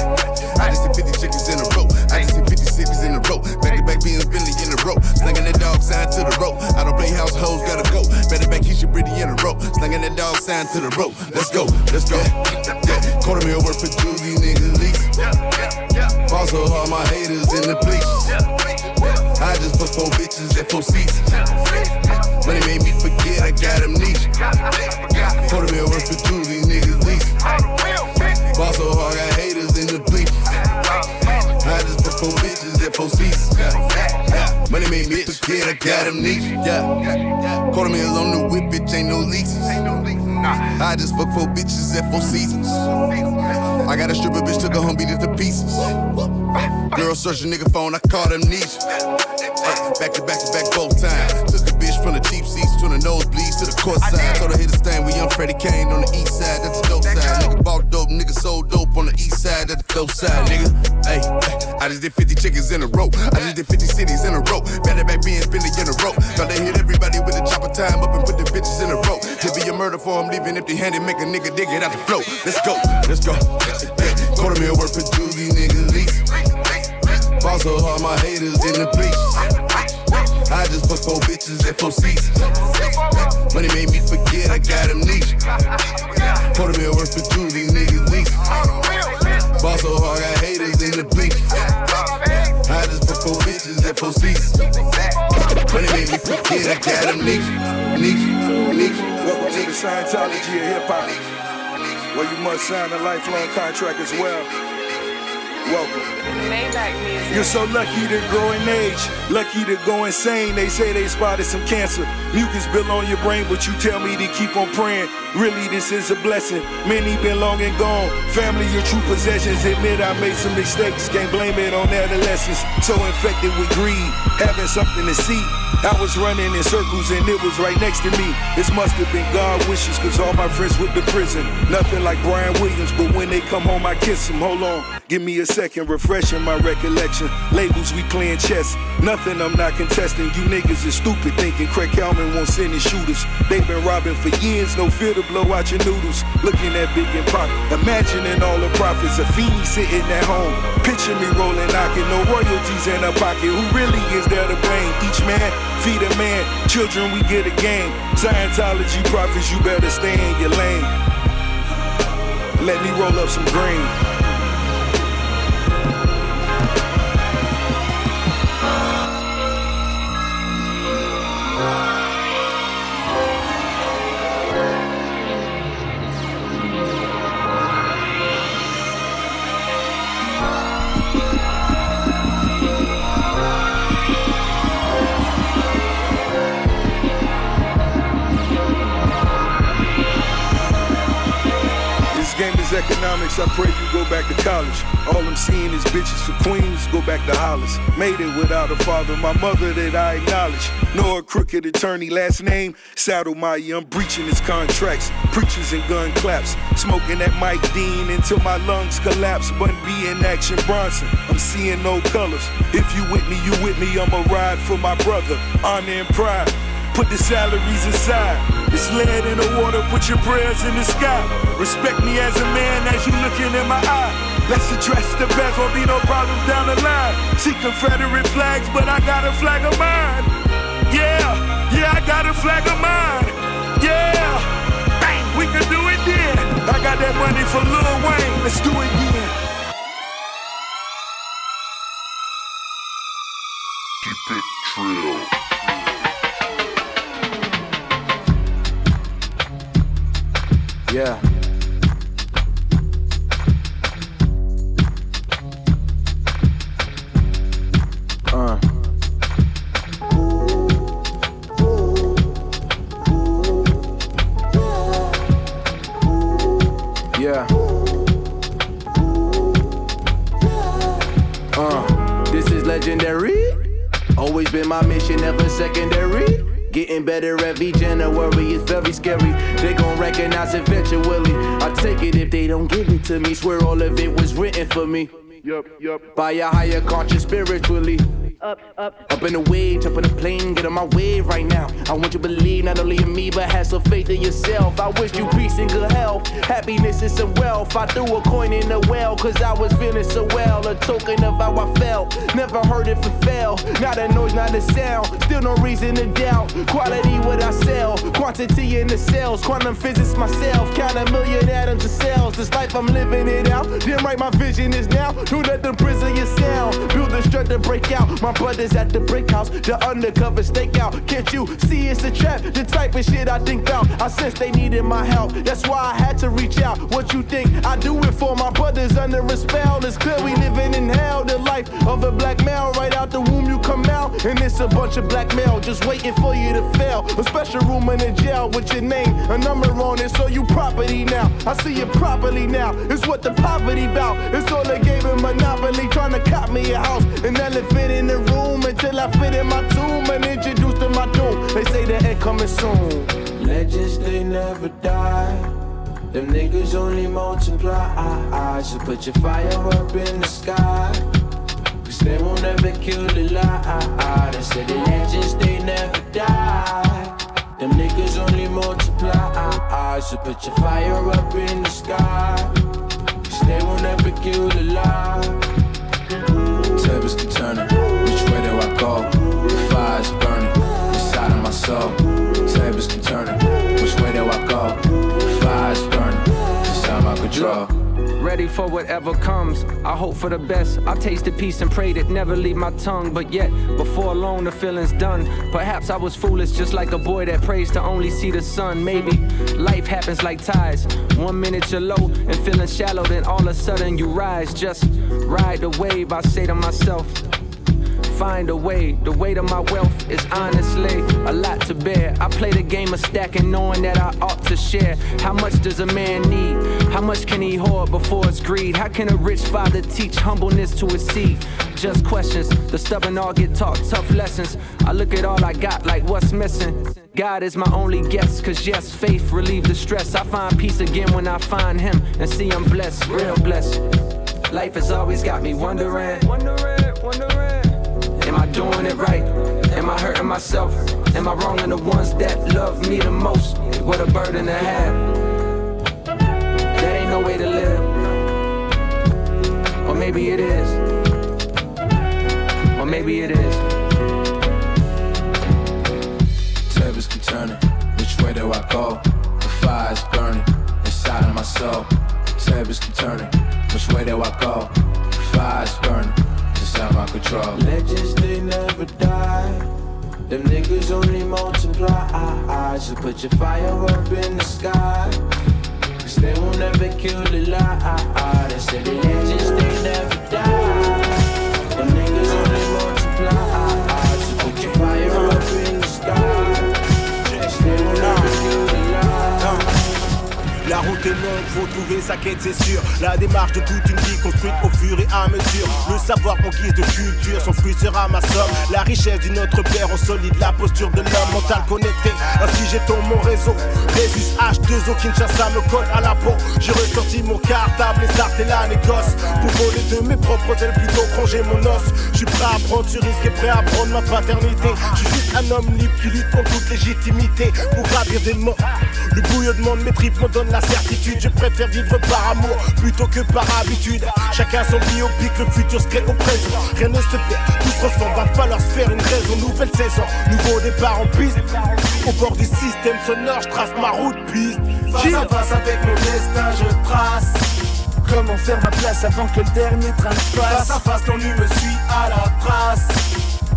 I just see 50 chickens in a row. I just see Mississippi's in the row. Back to back being Billy in a row. Slinging that dog sign to the rope. I don't play households, gotta go. Back to back, Keisha Pretty in a row. Slinging that dog sign to the rope. Let's go, let's go. Quarter meal worth for Julie, nigga, leaks. Boss of all my haters in the bleach. I just put four bitches in four seats. Money made me forget I got amnesia. Quarter meal worth for Julie, niggas leaks. Boss so hard, I got haters seasons. Money made me forget I got amnesia. Yeah. Quarter mil on the whip, bitch, ain't no leases. I just fuck four bitches at four seasons. I got a stripper bitch, took a home, beat it to pieces. Girl search a nigga phone, I called amnesia. Ay, back to back to back both times. Took a bitch from the cheap seats to the nosebleeds to the court side. Told her hit the stand with young Freddie Kane on the east side, that's the dope side. Nigga bought dope, nigga sold dope on the east side, that's the dope side, nigga. Hey, I just did 50 chickens in a row. I just did 50 cities in a row. Back to back being spinning in a row. Thought they hit everybody with the chopper time up and put the bitches in a row. To be a murder for him, leaving empty handed, make a nigga dig it out the flow. Let's go, let's go. Quarter mil worth for these niggas lease. Boss so hard, my haters in the bleachers. I just fuck four bitches at four seats. Money made me forget I got amnesia. Quarter mil worth for these niggas lease. Ball so hard, got haters in the bleachers. I just fuck four bitches at four seasons. Money made me forget I got amnesia. Amnesia, amnesia. Welcome to the Scientology of hip hop, where you must sign a lifelong contract as well. Welcome. You're so lucky to grow in age, lucky to go insane. They say they spotted some cancer. Mucus built on your brain, but you tell me to keep on praying. Really, this is a blessing. Many been long and gone. Family, your true possessions. Admit I made some mistakes. Can't blame it on adolescence. So infected with greed, having something to see. I was running in circles and it was right next to me. This must have been God wishes, cause all my friends went to prison. Nothing like Brian Williams, but when they come home, I kiss them. Hold on, give me a second, refreshing my recollection. Labels, we playing chess. Nothing I'm not contesting. You niggas is stupid thinking Craig Kallman won't send his shooters. They've been robbing for years, no fear to blow out your noodles. Looking at Big and Pop, imagining all the profits. Afeni sitting at home. Picture me rolling, knocking, no royalties in a pocket. Who really is there to blame? Each man feed a man. Children, we get a game. Scientology prophets, you better stay in your lane. Let me roll up some green. Economics. I pray you go back to college. All I'm seeing is bitches for queens. Go back to Hollis. Made it without a father. My mother that I acknowledge. Know a crooked attorney. Last name Saddlemeyer. I'm breaching his contracts. Preachers and gun claps. Smoking that Mike Dean until my lungs collapse. Bun B in action Bronson. I'm seeing no colors. If you with me, you with me. I'ma ride for my brother. Honor and pride. Put the salaries aside. It's lead in the water, put your prayers in the sky. Respect me as a man as you looking in my eye. Let's address the past, won't be no problems down the line. See Confederate flags, but I got a flag of mine. Yeah, yeah, I got a flag of mine. Yeah, bang, we can do it then. I got that money for Lil Wayne, let's do it again. Keep it trill. Yeah. Uh. Yeah. Uh, this is legendary. Always been my mission, never secondary. Getting better every January, it's very scary. They gon' recognize eventually. I take it if they don't give it to me. Swear all of it was written for me. Yup, yup. By a higher conscious spiritually. Up, up. Up in the way, jump in the plane, get on my way right now. I want you to believe not only in me, but have some faith in yourself. I wish you peace and good health, happiness and some wealth. I threw a coin in the well, cause I was feeling so well. A token of how I felt. Never heard it for. Not a noise, not a sound. Still no reason to doubt. Quality what I sell, quantity in the cells. Quantum physics myself. Count a million atoms of cells. This life I'm living it out. Then right, my vision is now. Do let them prison your sound. Build the strength to break out. My brothers at the brick house, the undercover stakeout. Can't you see it's a trap? The type of shit I think about. I sense they needed my help. That's why I had to reach out. What you think? I do it for my brothers under a spell. It's clear we living in hell. The life of a black male. Right out the womb you come out. And it's a bunch of black male just waiting for you to fail. A special room in the jail with your name, a number on it, so you property now. I see you properly now. It's what the poverty bout. It's all a game of monopoly. Trying to cop me a house. An elephant in the room until I fit in my tomb and introduced to my doom. They say the end coming soon. Legends, they never die. Them niggas only multiply. So put your fire up in the sky. Cause they won't ever kill the lie. They say the legends, they never die. Them niggas only multiply. So put your fire up in the sky. Cause they won't ever kill the lie. Tables keep turning. The fire's burning inside of my soul. Tables keep turning. Which way do I go? The fire's burning inside my control. Ready for whatever comes. I hope for the best. I tasted peace and prayed it never leave my tongue. But yet, before long, the feeling's done. Perhaps I was foolish, just like a boy that prays to only see the sun. Maybe life happens like tides. One minute you're low and feeling shallow, then all of a sudden you rise. Just ride the wave, I say to myself. Find a way, the weight of my wealth is honestly a lot to bear. I play the game of stacking, knowing that I ought to share. How much does a man need? How much can he hoard before it's greed? How can a rich father teach humbleness to his seed? Just questions, the stubborn all get taught tough lessons. I look at all I got like what's missing. God is my only guess, cause yes, faith relieve the stress. I find peace again when I find Him and see I'm blessed, real blessed. Life has always got me wondering, wondering, wondering. Doing it right? Am I hurting myself? Am I wronging the ones that love me the most? What a burden to have. That ain't no way to live. Or maybe it is. Or maybe it is. Tables keep turning. Which way do I go? The fire's burning inside of my soul. Tables keep turning. Which way do I go? The fire's burning inside my control. Legends, they never die. Them niggas only multiply. So put your fire up in the sky. Cause they will never kill the lie. They say the legends, they never die. Them niggas only multiply. Route est faut trouver sa quête, c'est sûr. La démarche de toute une vie construite au fur et à mesure. Le savoir en guise de culture, son fruit sera ma somme. La richesse d'une autre paire en solide, la posture de l'homme mental connecté. Ainsi j'étends mon réseau. Résus H2O Kinshasa me colle à la peau. J'ai ressorti mon cartable, les arts et la négoce. Pour voler de mes propres ailes, plutôt cronger mon os. Je suis prêt à prendre ce risque et prêt à prendre ma paternité. Je suis juste un homme libre qui lutte contre toute légitimité. Pour gravir des monts. Le bouillonnement de mes tripes me donne la certitude. Je préfère vivre par amour plutôt que par habitude. Chacun son biopic, le futur se crée au présent. Rien ne se perd, tout se ressemble, va falloir se faire une raison. Nouvelle saison, nouveau départ en piste. Au bord du système sonore, je trace ma route piste. Face à face avec mon destin, je trace. Comment faire ma place avant que le dernier train passe Face à face, l'ennui me suit à la trace.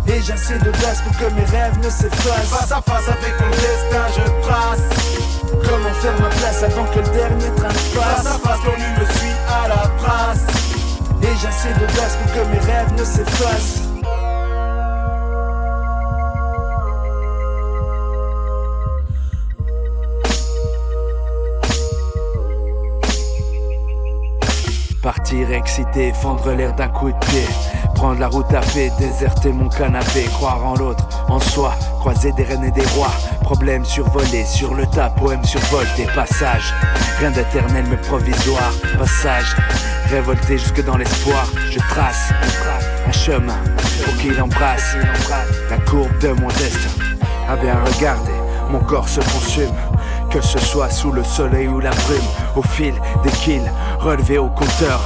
Et j'essaie de glace pour que mes rêves ne s'effacent Face à face avec mon destin, je trace. Comment faire ma place avant que le dernier train passe Face à face, l'ennui me suit à la trace. Et j'essaie de glace pour que mes rêves ne s'effacent Partir excité, fendre l'air d'un coup de pied. Prendre la route à paix, déserter mon canapé, croire en l'autre, en soi, croiser des reines et des rois. Problèmes survolés, sur le tas, poèmes survolent des passages. Rien d'éternel mais provisoire, passage. Révolté jusque dans l'espoir, je trace un chemin pour qu'il embrasse la courbe de mon destin. À bien regarder, mon corps se consume. Que ce soit sous le soleil ou la brume, au fil des kills, relevé au compteur.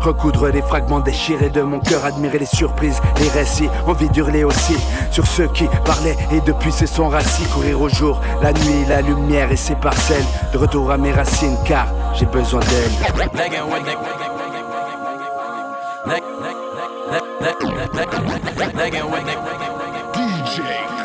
Recoudre les fragments déchirés de mon cœur, admirer les surprises, les récits, envie d'hurler aussi sur ceux qui parlaient et depuis c'est son racine, courir au jour, la nuit, la lumière et ses parcelles, de retour à mes racines car j'ai besoin d'elle. Legging with the DJ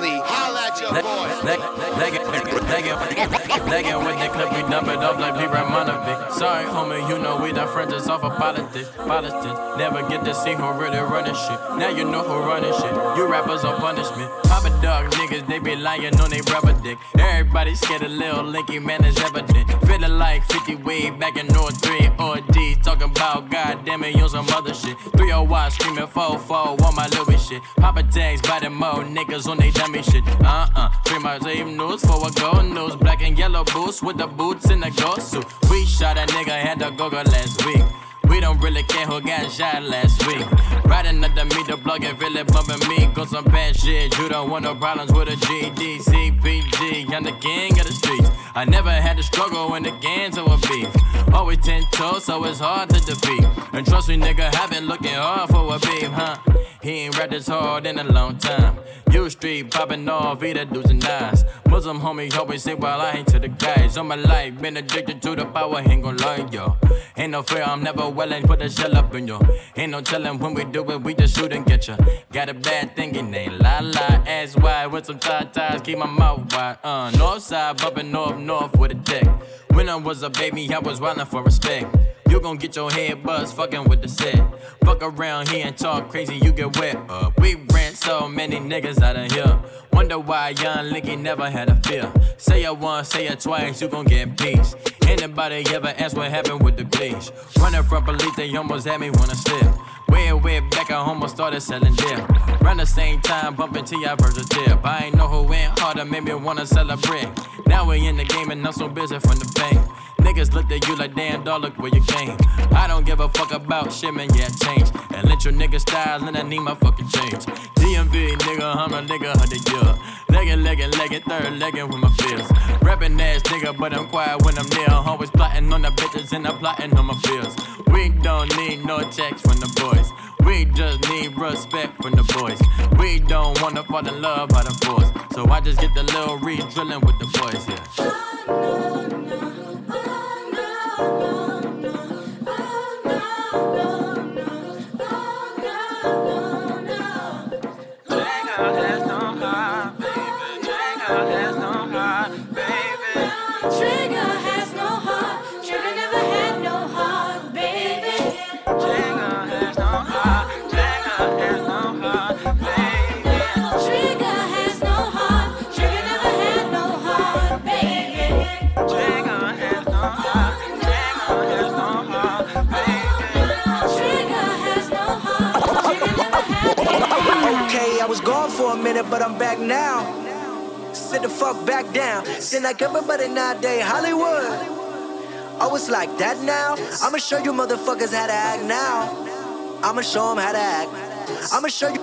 Lee. Holla at your boy. Legging with the clip, we dump it off like P. Ramonovic. Sorry, homie, you know we done friends just off of politics. Politics. Never get to see who really running shit. Now you know who running shit. You rappers on punishment. Papa dog niggas, they be lying on they rubber dick. Everybody scared a little linky, man, is evident. Feeling like 50 way back in North 3 or D. Talking about goddamn it, on some other shit. 301 screaming 4 4 on my Louis shit. Papa tags biting more niggas on they dummy shit. Uh uh. Three my same news for a gold news. Black and yellow boots with the boots and the ghost suit. We shot a nigga, had to go last week. We don't really care who got shot last week. Riding up the meter, plugging, really bumping me. Got some bad shit. You don't want no problems with a GD, CPG. I'm the king of the streets. I never had to struggle when the gangs were beef. Always ten toes, so it's hard to defeat. And trust me, nigga, I've been looking hard for a beef, huh? He ain't rapped this hard in a long time. You street popping off, either dudes and nines. Muslim homie always say while I ain't to the guys. On my life, been addicted to the power, ain't gon' lie, yo. Ain't no fear, I'm never willing, put a shell up in you. Ain't no telling when we do it, we just shoot and get ya. Got a bad thinking, ain't la la, ass wide with some tie ties, keep my mouth wide. Uh, north side, bumping north, north with a dick. When I was a baby, I was running for respect. You gon' get your head buzzed fucking with the set. Fuck around here and talk crazy, you get wet up. We ran so many niggas out of here. Wonder why young Linky never had a fear. Say it once, say it twice, you gon' get peace. Anybody ever ask what happened with the bleach? Running from police, they almost had me wanna slip. Way, way back I almost started selling dip. Around the same time, bumping T, I verse a tip. I ain't know who went harder, made me wanna celebrate. Now we in the game and I'm so busy from the bank. Niggas look at you like damn dog, look where you came. I don't give a fuck about shit, man, yeah, change. And let your nigga style, and I need my fucking change. DMV, nigga, I'm a nigga, hundred year. Leggin', leggin', leggin', third leggin' with my fears. Rapping ass nigga, but I'm quiet when I'm near. Always plotting on the bitches and I'm plotting on my fears. We don't need no checks from the boys. We just need respect from the boys. We don't wanna fall in love by the force. So I just get the little re drilling with the boys, yeah. Minute, but I'm back now. Sit the fuck back down. Seem like everybody nowadays Hollywood. Oh, it's like that now? I'ma show you motherfuckers how to act now. I'ma show them how to act. I'ma show you.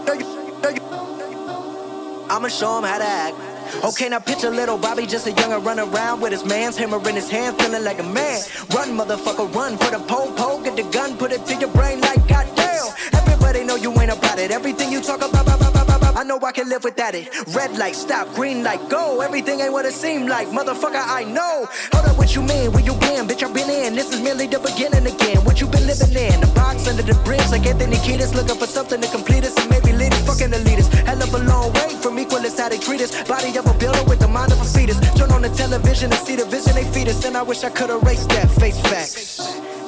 I'ma show them how to act. Okay, now picture little Bobby, just a younger run around with his man's hammer in his hand, feeling like a man. Run, motherfucker, run. Put a pole, pole, get the gun, put it to your brain like goddamn. Everybody know you ain't about it. Everything you talk about, about, about, I know I can live without it. Red light, stop, green light, go. Everything ain't what it seem like, motherfucker. I know. Hold up, what you mean? Where you been? Bitch, I've been in. This is merely the beginning again. What you been living in? The box under the bridge, like Anthony Kiedis, looking for something to complete us and maybe lead us. Fucking the leaders. Hell of a long way from equal as how they treat us. Body of a builder with the mind of a fetus. Turn on the television and see the vision they feed us. And I wish I could erase that face facts.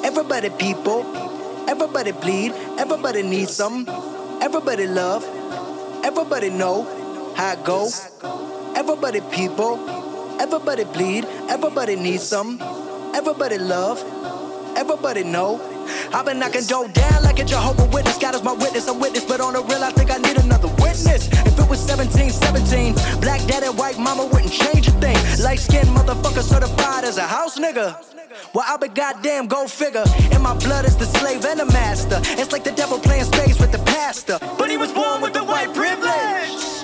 Everybody, people. Everybody bleed. Everybody needs something. Everybody love. Everybody know how it go. Everybody people. Everybody bleed. Everybody needs some. Everybody love. Everybody know. I've been knocking dough down like a Jehovah Witness. God is my witness, I'm witness, but on the real, I think I need another witness. If it was 17, 17, black dad and white mama wouldn't change a thing. Light skinned motherfucker certified as a house nigga. Well, I'll be goddamn go figure. In my blood is the slave and the master. It's like the devil playing space with the pastor. But he was born with the white privilege.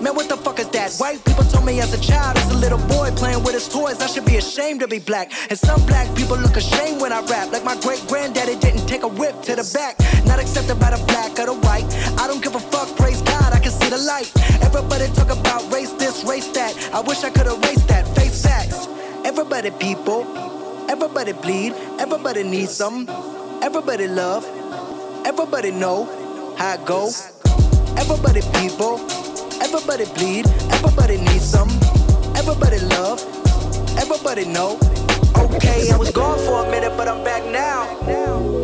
Man, what the fuck is that? White people told me as a child, as a little boy playing with his toys, I should be ashamed to be black. And some black people look ashamed when I rap, like my great granddaddy didn't take a whip to the back. Not accepted by the black or the white. I don't give a fuck, praise God, I can see the light. Everybody talk about race this, race that. I wish I could erase that, face facts. Everybody, people. Everybody bleed, everybody needs some. Everybody love, everybody know how it go. Everybody people, everybody bleed, everybody needs some. Everybody love, everybody know. Okay, I was gone for a minute, but I'm back now.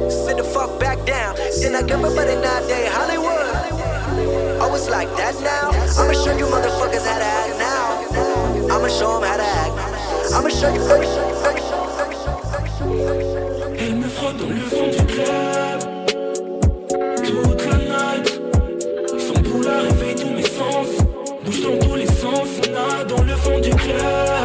Sit the fuck back down. Then like everybody nowadays, Hollywood. Oh, it's like that now. I'ma show you motherfuckers how to act now. I'ma show them how to act. I'ma show you. Elle me frotte dans le fond du club fond du club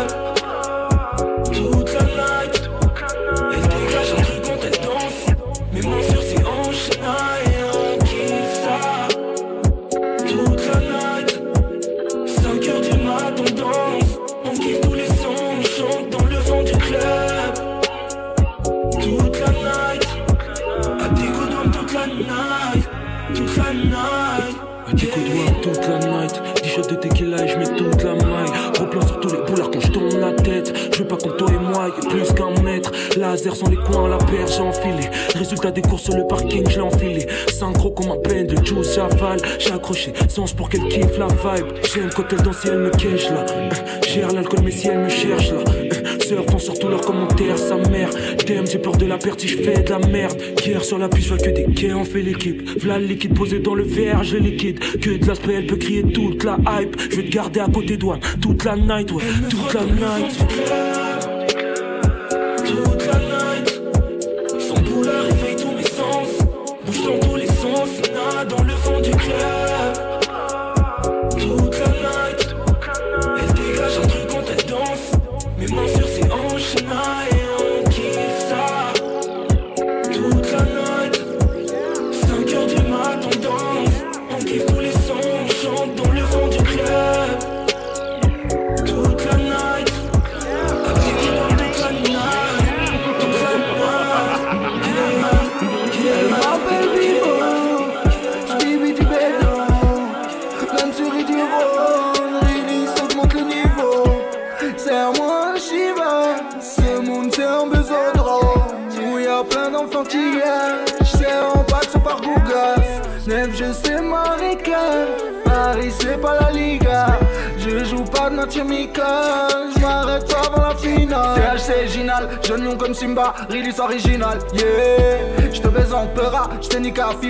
Toi et moi, y'a plus qu'un mètre. Laser sans les coins, la paire j'ai enfilé Résultat des courses sur le parking, je l'ai enfilé. Synchro comme un peine de juice, j'avale J'ai accroché, sens pour qu'elle kiffe la vibe. J'aime quand elle danse si elle me cache là. Euh, Gère l'alcool mais si elle me cherche là. Euh, Surfant sur tous leurs commentaires, sa mère. Damn, j'ai peur de la perte si je fais de la merde. Hier sur la je vois que des quais, on fait l'équipe. V'là liquide posé dans le verre, je liquide. Que de l'aspect, elle peut crier toute la hype. Je vais te garder à côté douane toute la night, ouais, toute la night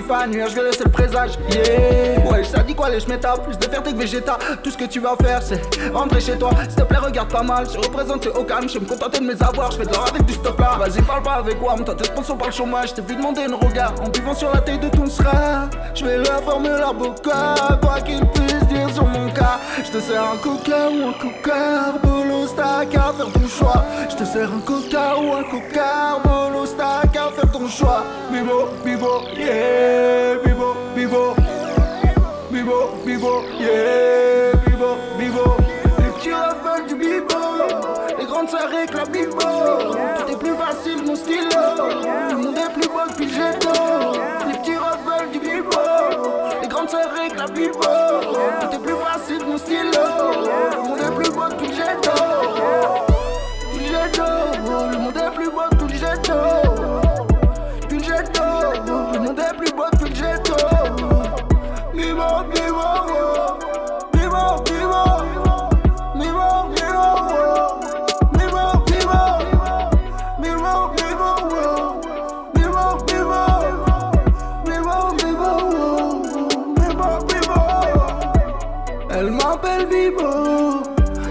FIFA, nuage le présage, yeah. Ouais, ça dit quoi les j'm'étape, plus de fierté que Vegeta. Tout ce que tu vas faire c'est rentrer chez toi. S'il te plaît regarde pas mal, je représente au calme, je me contenter de mes avoirs, je fais de l'or avec du stop là. Vas-y parle pas avec moi, toi tes sponsors par le chômage, t'es vu demander une regard En buvant sur la taille de ton sera Je vais leur former leur boca, quoi qu'ils puissent dire sur mon cas. Je te sers un coca ou un coca, bolo stack à faire ton choix. Je te sers un coca ou un coca, Bibo, yeah, bibo, bibo. Bibo, bibo, yeah, bibo, bibo. Les petits rebelles du bibo Les grandes sœurs réclament bibo. Tout est plus facile, mon stylo. Le monde est plus beau depuis le Les petits rebelles du bibo Les grandes sœurs réclament bibo. Tout est plus facile, mon stylo. Le monde est plus beau depuis le Depuis le monde est plus beau depuis le jet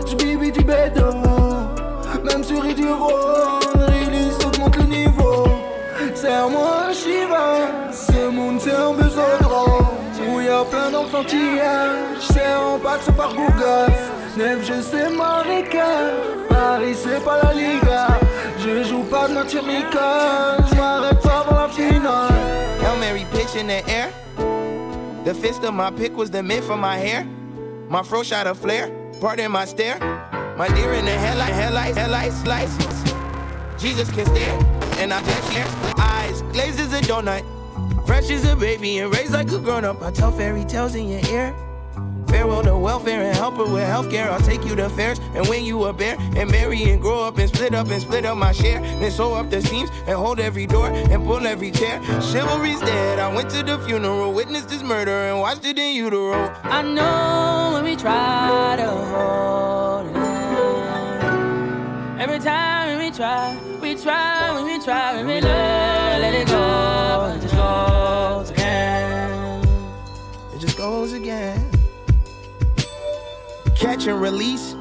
J'bibi du bédo, même sur Idiron, release augmente le niveau. Serre-moi Shiva, ce monde c'est un besodrome Où y'a plein d'enfantillages, c'est en par Google. Je sais Marika, Paris c'est pas la Liga. Je joue pas de nature Mika, j'm'arrête pas avant la finale. Hail Mary pitch in the air. The fist of my pick was the mint for my hair. My fro shot a flare, pardon my stare. My deer in the headlight, headlights, headlights, lights. Jesus can stare, and I just stare. Eyes glazed as a donut, fresh as a baby, and raised like a grown up. I tell fairy tales in your ear. Farewell to welfare and help her with healthcare. I'll take you to fairs and win you a bear and marry and grow up and split up and split up my share. Then sew up the seams and hold every door and pull every chair. Chivalry's dead. I went to the funeral, witnessed this murder and watched it in utero. I know when we try to hold it. Every time we try, we try, when we try, when we let, let it go, it just goes again. It just goes again. Catch and release.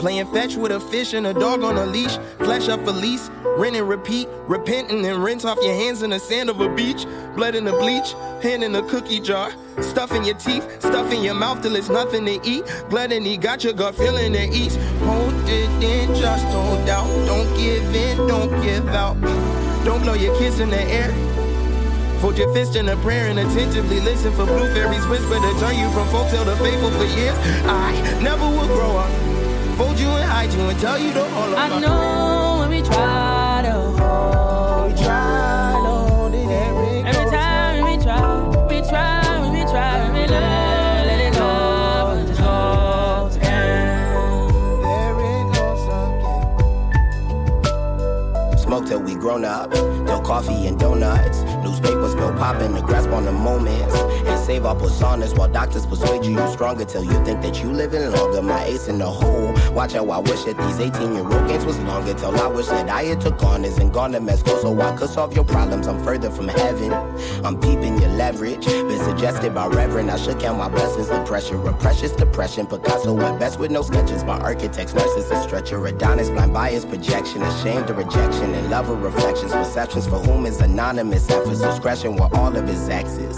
Playing fetch with a fish and a dog on a leash. Flesh up a lease. Rinse and repeat. Repenting and rinse off your hands in the sand of a beach. Blood in the bleach. Hand in the cookie jar. Stuff in your teeth. Stuff in your mouth till it's nothing to eat. Gluttony got your gut feeling at ease. Hold it in, just hold out. Don't give in, don't give out. Don't blow your kiss in the air. Fold your fist in a prayer and attentively listen for blue fairies whisper to turn you from folktale to faithful for years. I never will grow up. Fold you and hide you and tell you to on. I know when we try till we grown up, till coffee and donuts. Newspapers still popping to grasp on the moments and save our personas while doctors persuade you you're stronger till you think that you living longer. My ace in the hole. Watch how I wish that these 18 year old games was longer till I wish that I had took honors and gone to school so I could solve your problems. I'm further from heaven. I'm peeping your leverage. Been suggested by Reverend. I should count my blessings. The pressure of precious depression. Picasso at best with no sketches. My architects, a stretcher. Adonis, blind bias, projection. Ashamed of rejection and love of reflections. Perceptions for whom is anonymous. Efforts discretion with all of his exes.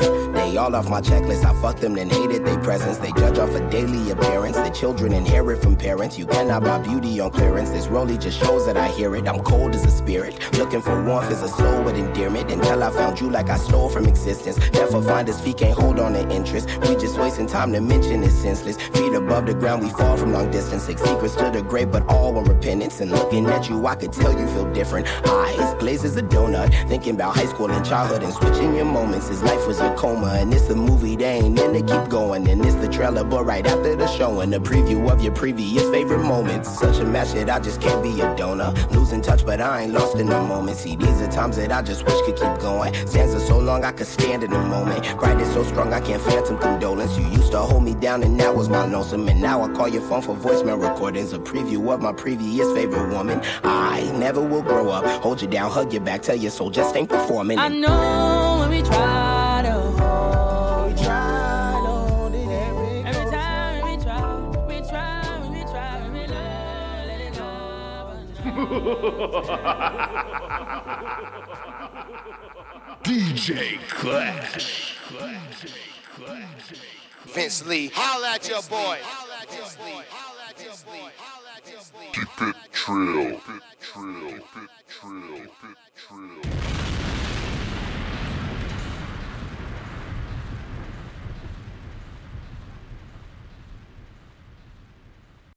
They all off my checklist. I fucked them, then hated their presence. They judge off a daily appearance. The children inherit from parents. You cannot buy beauty on clearance. This rollie just shows that I hear it. I'm cold as a spirit. Looking for warmth as a soul with endearment. Until I found you like I stole from existence. Therefore, find us feet can't hold on to interest. We just wasting time to mention it's senseless. Feet above the ground, we fall from long distance. Six secrets to the grave, but all on repentance. And looking at you, I could tell you feel different. Eyes glazed as a donut. Thinking about high school and childhood and switching your moments. His life was a coma, and it's the movie they ain't in to keep going. And it's the trailer, but right after the show and the preview of your previous favorite moments. Such a match that I just can't be a donor. Losing touch, but I ain't lost in the moment. See, these are times that I just wish could keep going. Stands are so long I could stand in the moment. Pride is so strong I can't phantom condolence. You used to hold me down, and that was my lonesome. And now I call your phone for voicemail recordings. A preview of my previous favorite woman. I never will grow up. Hold you down, hug you back, tell your soul just ain't performing. I know when we try DJ Clash. Vince Lee, holla at your boy. Keep it trill. Keep it trill. Keep it trill. Keep it trill.